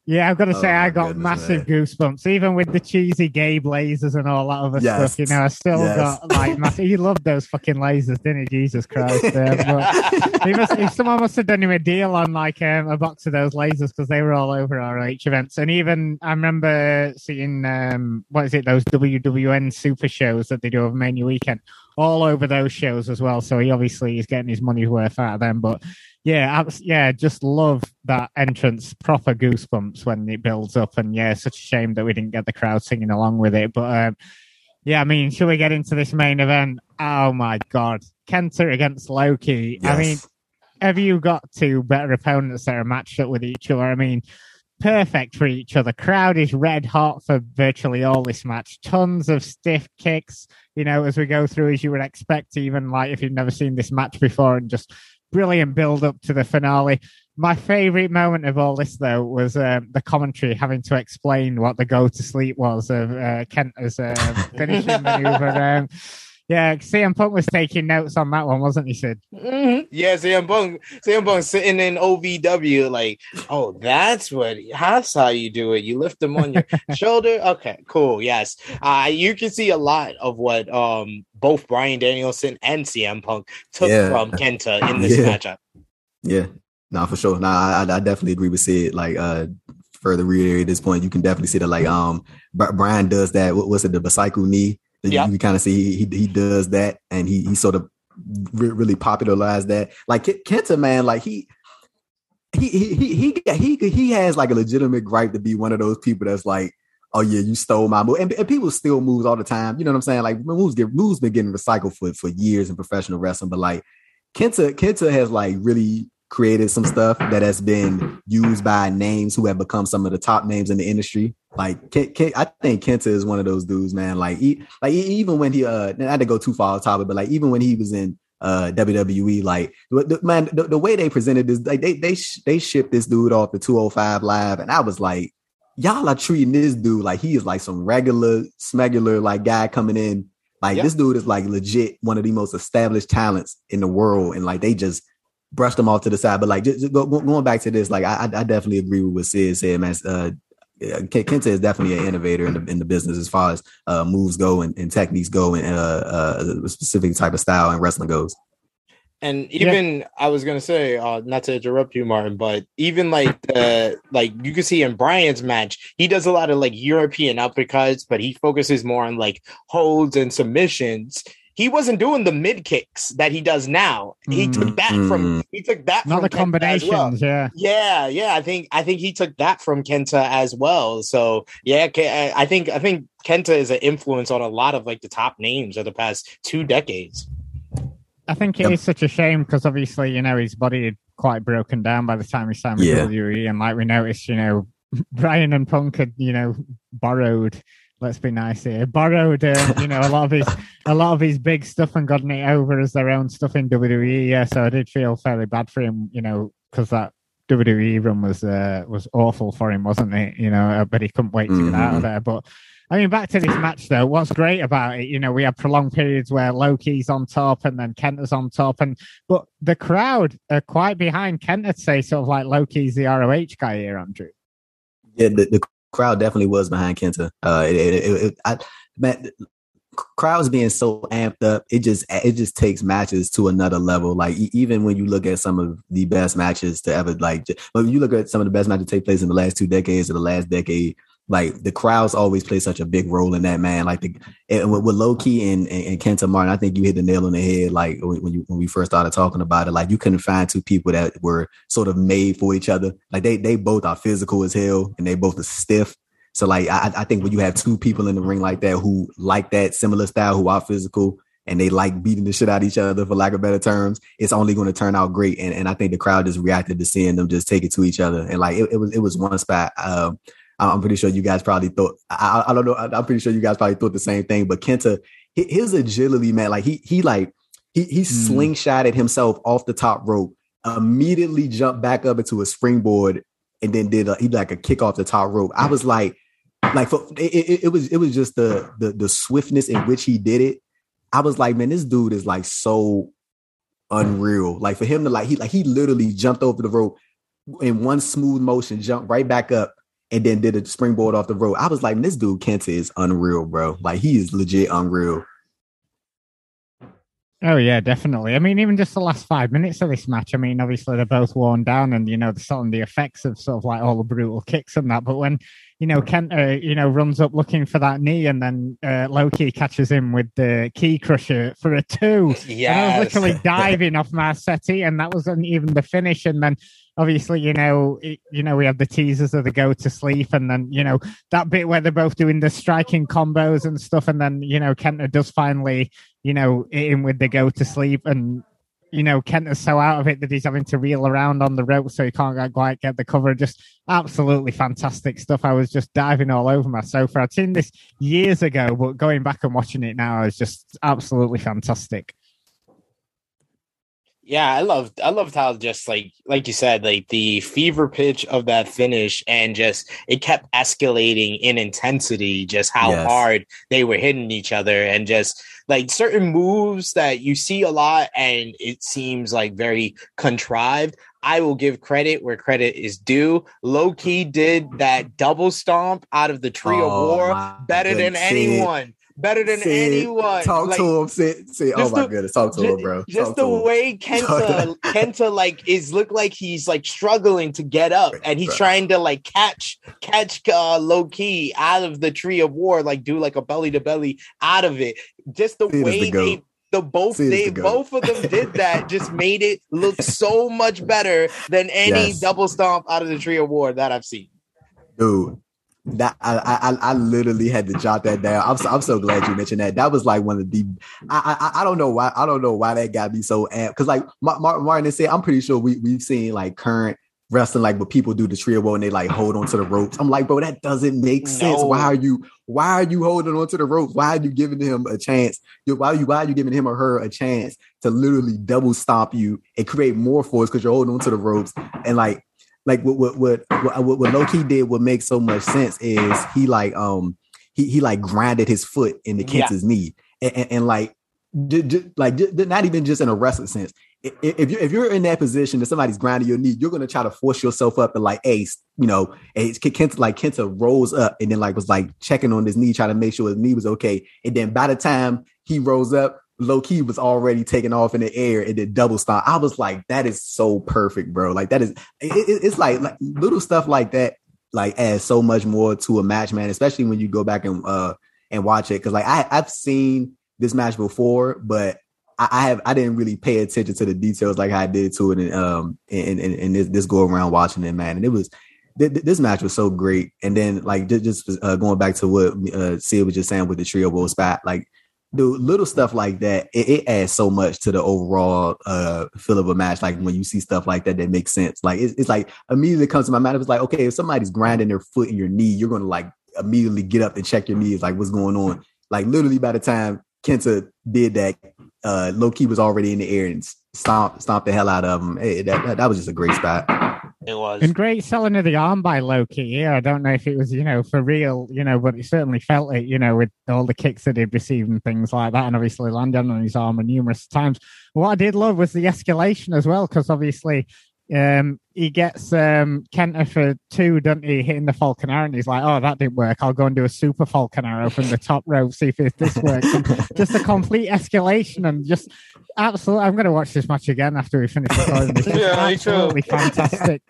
Yeah, I've got to say, oh I got goodness, massive goosebumps, even with the cheesy gay lasers and all that other yes. stuff. You know, I still yes. got like massive. He loved those fucking lasers, didn't he? Jesus Christ! Uh, he must, someone must have done him a deal on like um, a box of those lasers because they were all over ROH events. And even I remember seeing um, what is it, those WWN super shows that they do over Mania weekend, all over those shows as well. So he obviously is getting his money's worth out of them. But yeah, yeah, just love that entrance. Proper goosebumps when it builds up, and yeah, such a shame that we didn't get the crowd singing along with it. But um, yeah, I mean, should we get into this main event? Oh my god, Kenta against Low Ki. Yes. I mean, have you got two better opponents that are matched up with each other? I mean, perfect for each other. Crowd is red hot for virtually all this match. Tons of stiff kicks, you know, as we go through, as you would expect, even like if you've never seen this match before, and just brilliant build up to the finale. My favorite moment of all this, though, was um, the commentary having to explain what the go to sleep was of uh, Kenta's uh, finishing maneuver. Um, yeah, CM Punk was taking notes on that one, wasn't he, Sid? Mm-hmm. Yeah, CM Punk, CM Punk sitting in OVW, like, oh, that's what, that's how you do it. You lift them on your shoulder. Okay, cool. Yes. Uh, you can see a lot of what um both Bryan Danielson and CM Punk took yeah. from Kenta in this yeah. matchup. Yeah, no, for sure. No, I, I definitely agree with Sid. Like, uh, further reiterate this point, you can definitely see that, like, um, Bryan does that. What was it, the bicycle knee? Yeah. You kind of see he, he does that, and he he sort of re- really popularized that. Like Kenta, man, like he. He he he he he he has like a legitimate gripe to be one of those people that's like, oh yeah, you stole my move, and, and people steal moves all the time. You know what I'm saying? Like moves get moves been getting recycled for for years in professional wrestling, but like Kenta Kenta has like really created some stuff that has been used by names who have become some of the top names in the industry. Like, Ken, Ken, I think Kenta is one of those dudes, man. Like, he, like even when he, uh, I had to go too far off topic, but like even when he was in uh WWE, like, the, man, the, the, way they presented this, like they they they shipped this dude off the 205 live, and I was like, y'all are treating this dude like he is like some regular smegular like guy coming in. Like this dude is like legit one of the most established talents in the world, and like they just brushed them off to the side. But like just, go, going back to this, like I, I definitely agree with what Sid said, man. Uh, Kenta is definitely an innovator in the in the business as far as uh, moves go and, and, techniques go and uh, uh, a specific type of style and wrestling goes. And even yeah. I was gonna say, uh, not to interrupt you, Martin, but even like the like you can see in Bryan's match, he does a lot of like European uppercuts, but he focuses more on like holds and submissions he wasn't doing the mid kicks that he does now. He mm, took that mm. from he took that not from the combinations. Well. Yeah, yeah, yeah. I think I think he took that from Kenta as well. So yeah, I think I think Kenta is an influence on a lot of like the top names of the past two decades. I think it yep. is such a shame because obviously you know his body had quite broken down by the time he signed with yeah. WWE, and like we noticed, you know, Bryan and Punk had you know borrowed let's be nice here. Borrowed, uh, you know, a lot of his a lot of his big stuff and gotten it over as their own stuff in WWE. Yeah, so I did feel fairly bad for him, you know, because that WWE run was uh, was awful for him, wasn't it? You know, uh, but he couldn't wait to mm-hmm. get out of mm-hmm. there. But I mean, back to this match though. What's great about it, you know, we have prolonged periods where Low Ki's on top and then Kenta's on top, and but the crowd are quite behind Kenta. Say sort of like Low Ki's the ROH guy here, Andrew. Yeah, the, the crowd definitely was behind Kenta. Uh, it, it, it, I, man, crowds being so amped up, it just it just takes matches to another level. Like even when you look at some of the best matches to ever like, when you look at some of the best matches to take place in the last two decades or the last decade, like the crowds always play such a big role in that man. Like the and with, with and, and, and Kenta Martin, I think you hit the nail on the head. Like when you when we first started talking about it, like you couldn't find two people that were sort of made for each other. Like they they both are physical as hell and they both are stiff. So like I, I think when you have two people in the ring like that who like that similar style, who are physical and they like beating the shit out of each other for lack of better terms, it's only going to turn out great. And and I think the crowd just reacted to seeing them just take it to each other. And like it, it was it was one spot. Um, I'm pretty sure you guys probably thought I, I don't know. I'm pretty sure you guys probably thought the same thing. But Kenta, his agility, man, like he he like he he mm. slingshotted himself off the top rope, immediately jumped back up into a springboard, and then did a, he like a kick off the top rope. I was like, like for, it, it, it, was it was just the, the the swiftness in which he did it. I was like, man, this dude is like so unreal. Like for him to like he like he literally jumped over the rope in one smooth motion, jumped right back up, and then did a springboard off the rope. I was like, this dude Kenta is unreal, bro. Like he is legit unreal. Oh yeah, definitely. I mean, even just the last five minutes of this match. I mean, obviously they're both worn down, and you know they're selling the effects of sort of like all the brutal kicks and that. But when you know Kent, uh, you know, runs up looking for that knee, and then uh, Low Ki catches him with the Ki Krusher for a two. Yeah, I was literally diving off my settee, and that wasn't even the finish. And then obviously, you know, you know, we have the teasers of the go to sleep, and then you know that bit where they're both doing the striking combos and stuff, and then you know Kenta does finally, you know, in with the go to sleep, and you know Kenta's so out of it that he's having to reel around on the rope, so he can't quite get the cover. Just absolutely fantastic stuff. I was just diving all over my sofa. I'd seen this years ago, but going back and watching it now is just absolutely fantastic yeah, I loved I loved how just like like you said, like the fever pitch of that finish and just it kept escalating in intensity, just how yes. hard they were hitting each other and just like certain moves that you see a lot and it seems like very contrived. I will give credit where credit is due. Low Ki did that double stomp out of the tree oh, of woe better than anyone better than anyone. Talk like, to him. Say, say oh my the, goodness, talk to just, him, bro. Just talk the way Kenta, Kenta, like is look like he's like struggling to get up, and he's trying to like catch catch uh, Low Ki out of the tree of woe, like do like a belly to belly out of it. Just the way the they the both they the both of them did that just made it look so much better than any yes. double stomp out of the tree of woe that I've seen. Dude, that I, I I literally had to jot that down. I'm so, I'm so glad you mentioned that. That was like one of the I I, I don't know why I don't know why that got me so amped because like Martin said, I'm pretty sure we we've seen like current wrestling like what people do the trio and they like hold on to the ropes. I'm like, bro, that doesn't make sense. No. Why are you why are you holding on to the ropes? Why are you giving him a chance? Why are you why are you giving him or her a chance to literally double stomp you and create more force because you're holding on to the ropes and like like what what what what, what Low Ki did what makes so much sense is he like um he he like grinded his foot into Kenta's yeah. knee and, and, and like d- d- like d- not even just in a wrestling sense. If you if you're in that position that somebody's grinding your knee, you're gonna try to force yourself up and like, ace, you know, hey, Kenta like Kenta rose up and then like was like checking on his knee, trying to make sure his knee was okay. And then by the time he rose up, Low Ki was already taking off in the air and then double stop. I was like, that is so perfect, bro. Like that is, it, it's like, like little stuff like that, like adds so much more to a match, man. Especially when you go back and uh and watch it, because like I I've seen this match before, but I, I, have I didn't really pay attention to the details like I did to it, and um and and, this, this go around watching it, man. And it was this match was so great. And then like just, uh, going back to what uh, Sid was just saying with the trio spot, like do little stuff like that, it, it, adds so much to the overall uh, feel of a match. Like when you see stuff like that, that makes sense. Like it's, it's like immediately comes to my mind. It's like, okay, if somebody's grinding their foot in your knee, you're gonna like immediately get up and check your knees, like what's going on. Like literally by the time Kenta did that, uh, Low Ki was already in the air and stomped stomped the hell out of him. Hey, that, that, that was just a great spot. It was. And great selling of the arm by Low Ki. Yeah, I don't know if it was, you know, for real, you know, but he certainly felt it, you know, with all the kicks that he'd received and things like that. And obviously landed on his arm numerous times. What I did love was the escalation as well, because obviously um, he gets um, Kenta for two, doesn't he, hitting the Falcon Arrow, and he's like, "Oh, that didn't work. I'll go and do a Super Falcon Arrow from the top rope, see if this works." And just a complete escalation, and just absolutely. I'm going to watch this match again after we finish recording. This. yeah, absolutely fantastic.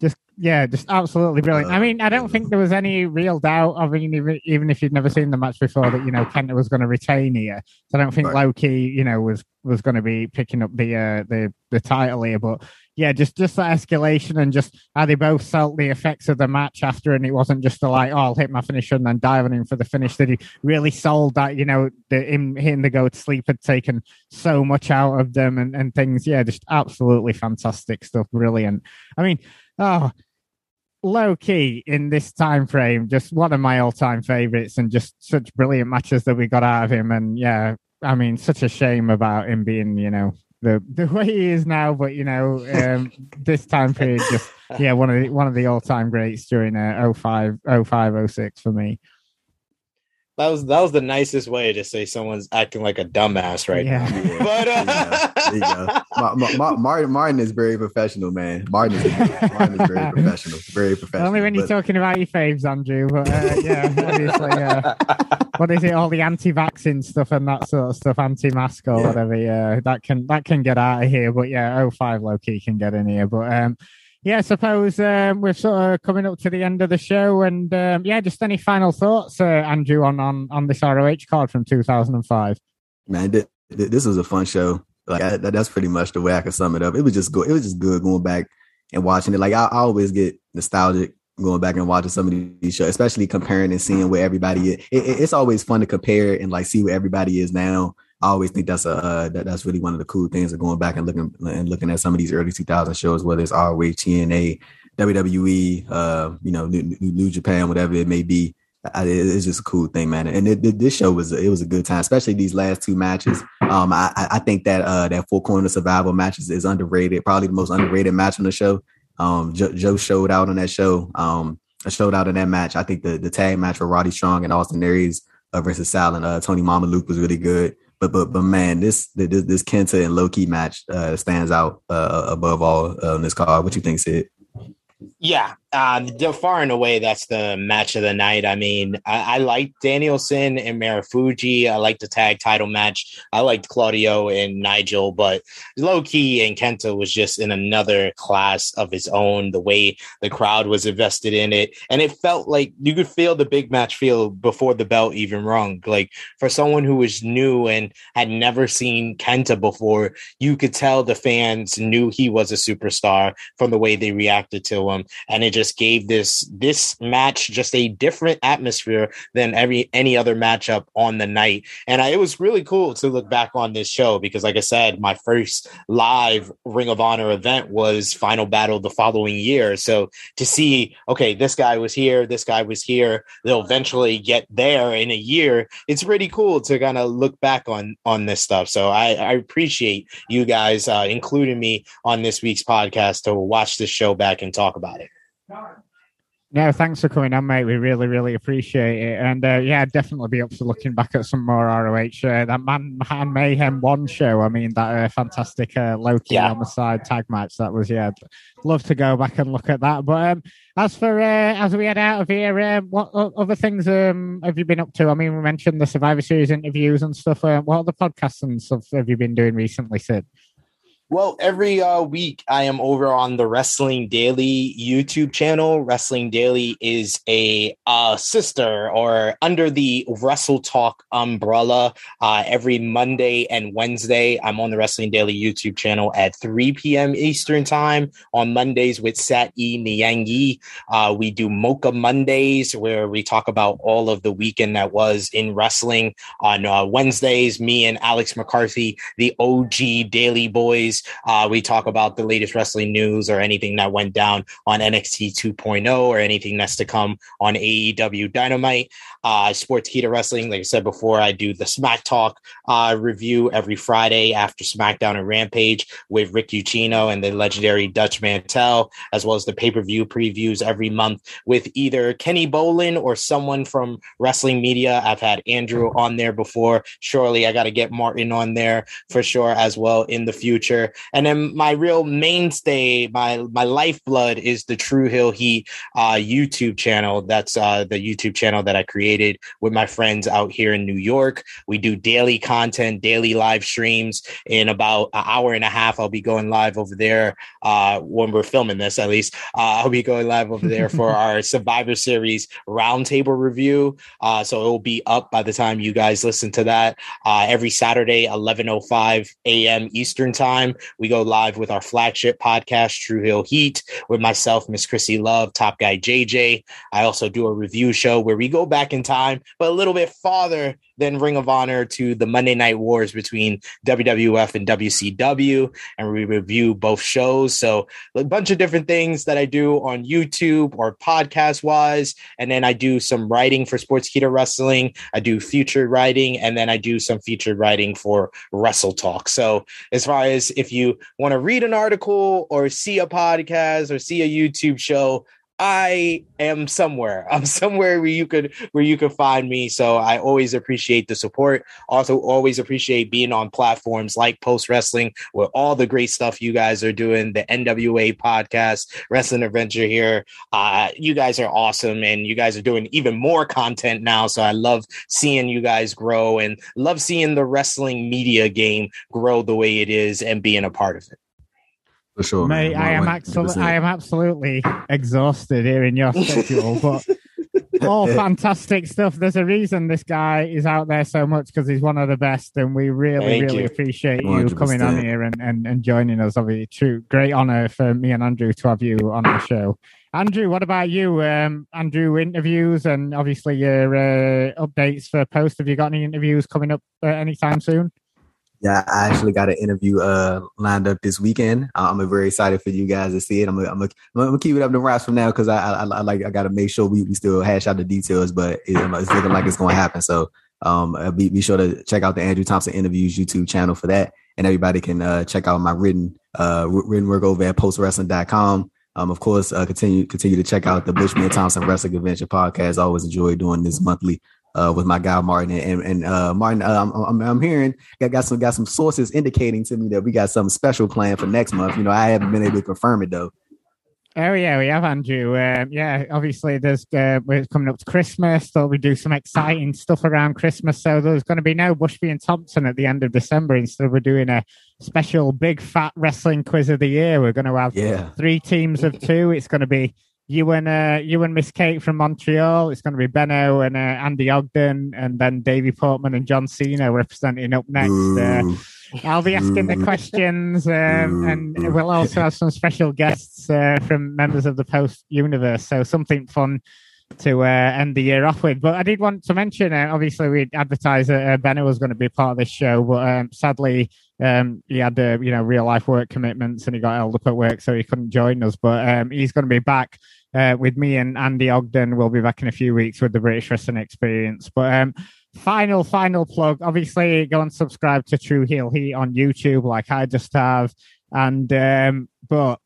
Just yeah, just absolutely brilliant. I mean, I don't think there was any real doubt of even even if you'd never seen the match before that you know Kenta was going to retain here. So I don't think right. Low Ki, you know, was was going to be picking up the uh, the the title here, but yeah, just just that escalation and just how they both felt the effects of the match after, and it wasn't just the like, oh, I'll hit my finisher and then dive on him for the finish. That he really sold that, you know, the him hitting the go to sleep had taken so much out of them and, and things. Yeah, just absolutely fantastic stuff. Brilliant. I mean, oh, Low Ki in this time frame, just one of my all time favorites, and just such brilliant matches that we got out of him. And yeah, I mean, such a shame about him being, you know, the the way he is now. But you know, um, this time period, just yeah, one of the one of the all time greats during uh, 05, 05, 06 for me. That was that was the nicest way to say someone's acting like a dumbass right yeah. now. But uh... there you go. Ma- Ma- Ma- Martin, Martin is very professional, man. Martin is, Martin is very professional. Very professional. Only when but... you're talking about your faves, Andrew. But uh, yeah, obviously, uh, what is it? All the anti-vaccine stuff and that sort of stuff, anti-mask or yeah. whatever. Yeah, that can that can get out of here. But yeah, 05 Low Ki can get in here. But um, yeah, I suppose um, we're sort of coming up to the end of the show, and um, yeah, just any final thoughts, uh, Andrew, on, on on this ROH card from 2005? Man, th- th- this was a fun show. Like I, that's pretty much the way I can sum it up. It was just good. It was just good going back and watching it. Like I, I always get nostalgic going back and watching some of these shows, especially comparing and seeing where everybody is. It, it, it's always fun to compare and like see where everybody is now I always think that's a uh, that, that's really one of the cool things of going back and looking and looking at some of these early 2000 shows, whether it's ROH, TNA, WWE, uh, you know, New, New, Japan, whatever it may be. I, it's just a cool thing, man. And it, it, this show was it was a good time, especially these last two matches. Um, I, I think that uh, that four corner survival match is, is, underrated, probably the most underrated match on the show. Um, Joe, Joe showed out on that show. Um, showed out in that match. I think the the tag match for Roddy Strong and Austin Aries uh, versus Sal and uh, Tony Mamaluke was really good. But but but man, this this, this Kenta and Low Ki match uh, stands out uh, above all uh, on this card. What you think, Sid? Yeah, uh, far and away, that's the match of the night. I mean, I, I like Danielson and Marufuji. I like the tag title match. I liked Claudio and Nigel, but Low Ki and Kenta was just in another class of its own. The way the crowd was invested in it, and it felt like you could feel the big match feel before the belt even rung. Like for someone who was new and had never seen Kenta before, you could tell the fans knew he was a superstar from the way they reacted to him, and it just just gave this this match just a different atmosphere than every any other matchup on the night. And I, it was really cool to look back on this show because, like I said, my first live Ring of Honor event was Final Battle the following year. So to see, okay, this guy was here, this guy was here, they'll eventually get there in a year. It's pretty cool to kind of look back on on this stuff. So I, I appreciate you guys uh, including me on this week's podcast to watch this show back and talk about it. No, thanks for coming on, mate. We really, really appreciate it. And uh, yeah, definitely be up for looking back at some more ROH. Uh, that Man, Man Mayhem One show. I mean, that uh, fantastic uh, Low Ki yeah. on the side tag match. That was yeah. Love to go back and look at that. But um, as for uh, as we head out of here, um, what other things um, have you been up to? I mean, we mentioned the Survivor Series interviews and stuff. Uh, what other podcasts and stuff have you been doing recently, Sid? Well, every uh, week I am over on the Wrestling Daily YouTube channel. Wrestling Daily is a uh, sister or under the Wrestle Talk umbrella. Uh, every Monday and Wednesday, I'm on the Wrestling Daily YouTube channel at 3 p.m. Eastern Time on Mondays with Sat E Niangi. Uh, we do Mocha Mondays where we talk about all of the weekend that was in wrestling. On uh, Wednesdays, me and Alex McCarthy, the OG Daily Boys, uh, we talk about the latest wrestling news or anything that went down on NXT 2.0 or anything that's to come on AEW Dynamite. Uh, Sportskeeda Wrestling, like I said before, I do the Smack Talk uh, review every Friday after SmackDown and Rampage with Rick Ucchino and the legendary Dutch Mantell, as well as the pay per view previews every month with either Kenny Bolin or someone from wrestling media. I've had Andrew on there before. Surely I got to get Martin on there for sure as well in the future. And then my real mainstay, my my lifeblood is the True Heel Heat uh, YouTube channel. That's uh, the YouTube channel that I created with my friends out here in New York. We do daily content, daily live streams. In about an hour and a half, I'll be going live over there uh, when we're filming this. At least uh, I'll be going live over there for our Survivor Series roundtable review. Uh, so it will be up by the time you guys listen to that. Uh, every Saturday, 11:05 a.m. Eastern time. We go live with our flagship podcast, True Heel Heat, with myself, Miss Chrissy Love, Top Guy JJ. I also do a review show where we go back in time, but a little bit farther than Ring of Honor to the Monday Night Wars between WWF and WCW, and we review both shows. So a bunch of different things that I do on YouTube or podcast wise, and then I do some writing for Sportskeeda Wrestling. I do featured writing, and then I do some featured writing for Wrestle Talk. So as far as if you want to read an article or see a podcast or see a YouTube show, I am somewhere. I'm somewhere where you could where you could find me. So I always appreciate the support. Also, always appreciate being on platforms like Post Wrestling with all the great stuff you guys are doing. The NWA podcast, Wrestling Adventure here. Uh, you guys are awesome, and you guys are doing even more content now. So I love seeing you guys grow and love seeing the wrestling media game grow the way it is and being a part of it. For sure, Mate, I am absolutely, I am absolutely exhausted here in your schedule, but all fantastic stuff. There's a reason this guy is out there so much because he's one of the best, and we really, Thank really you. appreciate 100%. you coming on here and, and, and joining us. Obviously, true, great honor for me and Andrew to have you on the show. Andrew, what about you? Um, Andrew, interviews and obviously your uh, updates for post. Have you got any interviews coming up uh, anytime soon? Yeah, I actually got an interview uh, lined up this weekend. I'm very excited for you guys to see it. I'm gonna, I'm gonna, I'm gonna keep it up the wraps from now because I, I, I, like I got to make sure we, we still hash out the details, but it, it's looking like it's to happen. So um, uh, be, be sure to check out the Andrew Thompson Interviews YouTube channel for that, and everybody can uh, check out my written uh, written work over at postwrestling.com. Um, of course, uh, continue continue to check out the Bushman Thompson Wrestling Adventure podcast. I always enjoy doing this monthly uh, with my guy Martin and and uh, Martin. Uh, I'm, I'm, hearing got, got some got some sources indicating to me that we got something special planned for next month. You know, I haven't been able to confirm it though. Oh yeah, we have Andrew. Um, yeah, obviously there's uh, we're coming up to Christmas, so we do some exciting stuff around Christmas. So there's going to be no Bushby and Thompson at the end of December. Instead, we're doing a special big fat wrestling quiz of the year. We're going to have yeah. three teams of two. It's going to be you and uh, you and Miss Kate from Montreal. It's going to be Benno and uh, Andy Ogden, and then Davey Portman and John Cena representing up next. Uh, I'll be asking the questions, um, and we'll also have some special guests uh, from members of the Post Universe. So something fun to uh, end the year off with. But I did want to mention, uh, obviously, we advertised that uh, Benno was going to be part of this show, but um, sadly, um, he had uh, you know real life work commitments and he got held up at work, so he couldn't join us. But um, he's going to be back uh, with me and Andy Ogden. We'll be back in a few weeks with the British Wrestling Experience. But um, final, final plug. Obviously, go and subscribe to True Heel Heat on YouTube, like I just have. And um, but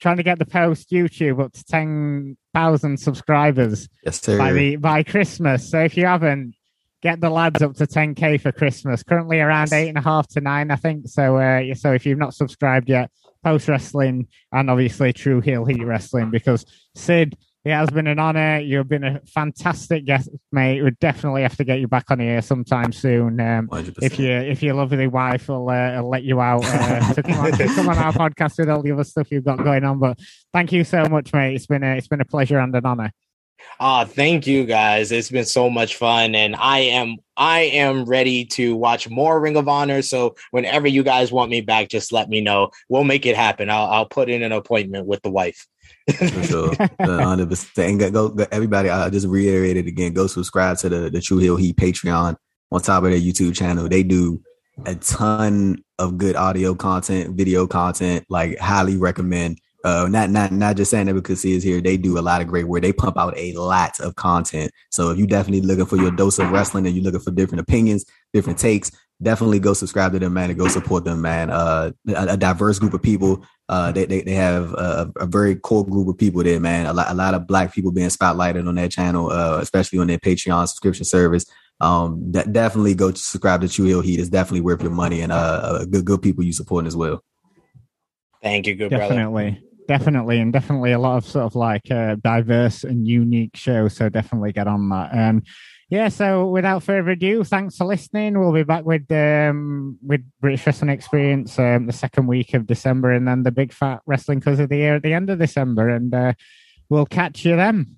trying to get the post YouTube up to ten thousand subscribers yes, by the by Christmas. So if you haven't, get the lads up to 10k for Christmas. Currently around eight and a half to nine, I think. So, uh, so if you've not subscribed yet, post wrestling and obviously True Heel Heat Wrestling because Sid, it has been an honor. You've been a fantastic guest, mate. We definitely have to get you back on here sometime soon. Um, if you if your lovely wife will, uh, will let you out uh, to, come on, come on our podcast with all the other stuff you've got going on. But thank you so much, mate. It's been a it's been a pleasure and an honor. Ah, thank you guys. It's been so much fun and I am I am ready to watch more Ring of Honor. So whenever you guys want me back, just let me know. We'll make it happen. I'll I'll put in an appointment with the wife. For sure, hundred percent. Go, go, everybody. I just reiterated again. Go subscribe to the the True Heel Heat Patreon on top of their YouTube channel. They do a ton of good audio content, video content. Like highly recommend uh, not not not just saying that because he is here. They do a lot of great work. They pump out a lot of content. So if you definitely looking for your dose of wrestling and you're looking for different opinions, different takes, definitely go subscribe to them, man, and go support them, man. Uh, a, a diverse group of people. Uh, they they, they have a, a, very core group of people there, man. A lot a lot of black people being spotlighted on that channel, uh, especially on their Patreon subscription service. Um, that definitely go subscribe to True Heel Heat. It's definitely worth your money and uh, uh good good people you supporting as well. Thank you, good definitely. brother definitely, and definitely a lot of sort of like uh, diverse and unique shows. So definitely get on that. Um, yeah. So without further ado, thanks for listening. We'll be back with um, with British Wrestling Experience um, the second week of December, and then the big fat wrestling cause of the year at the end of December, and uh, we'll catch you then.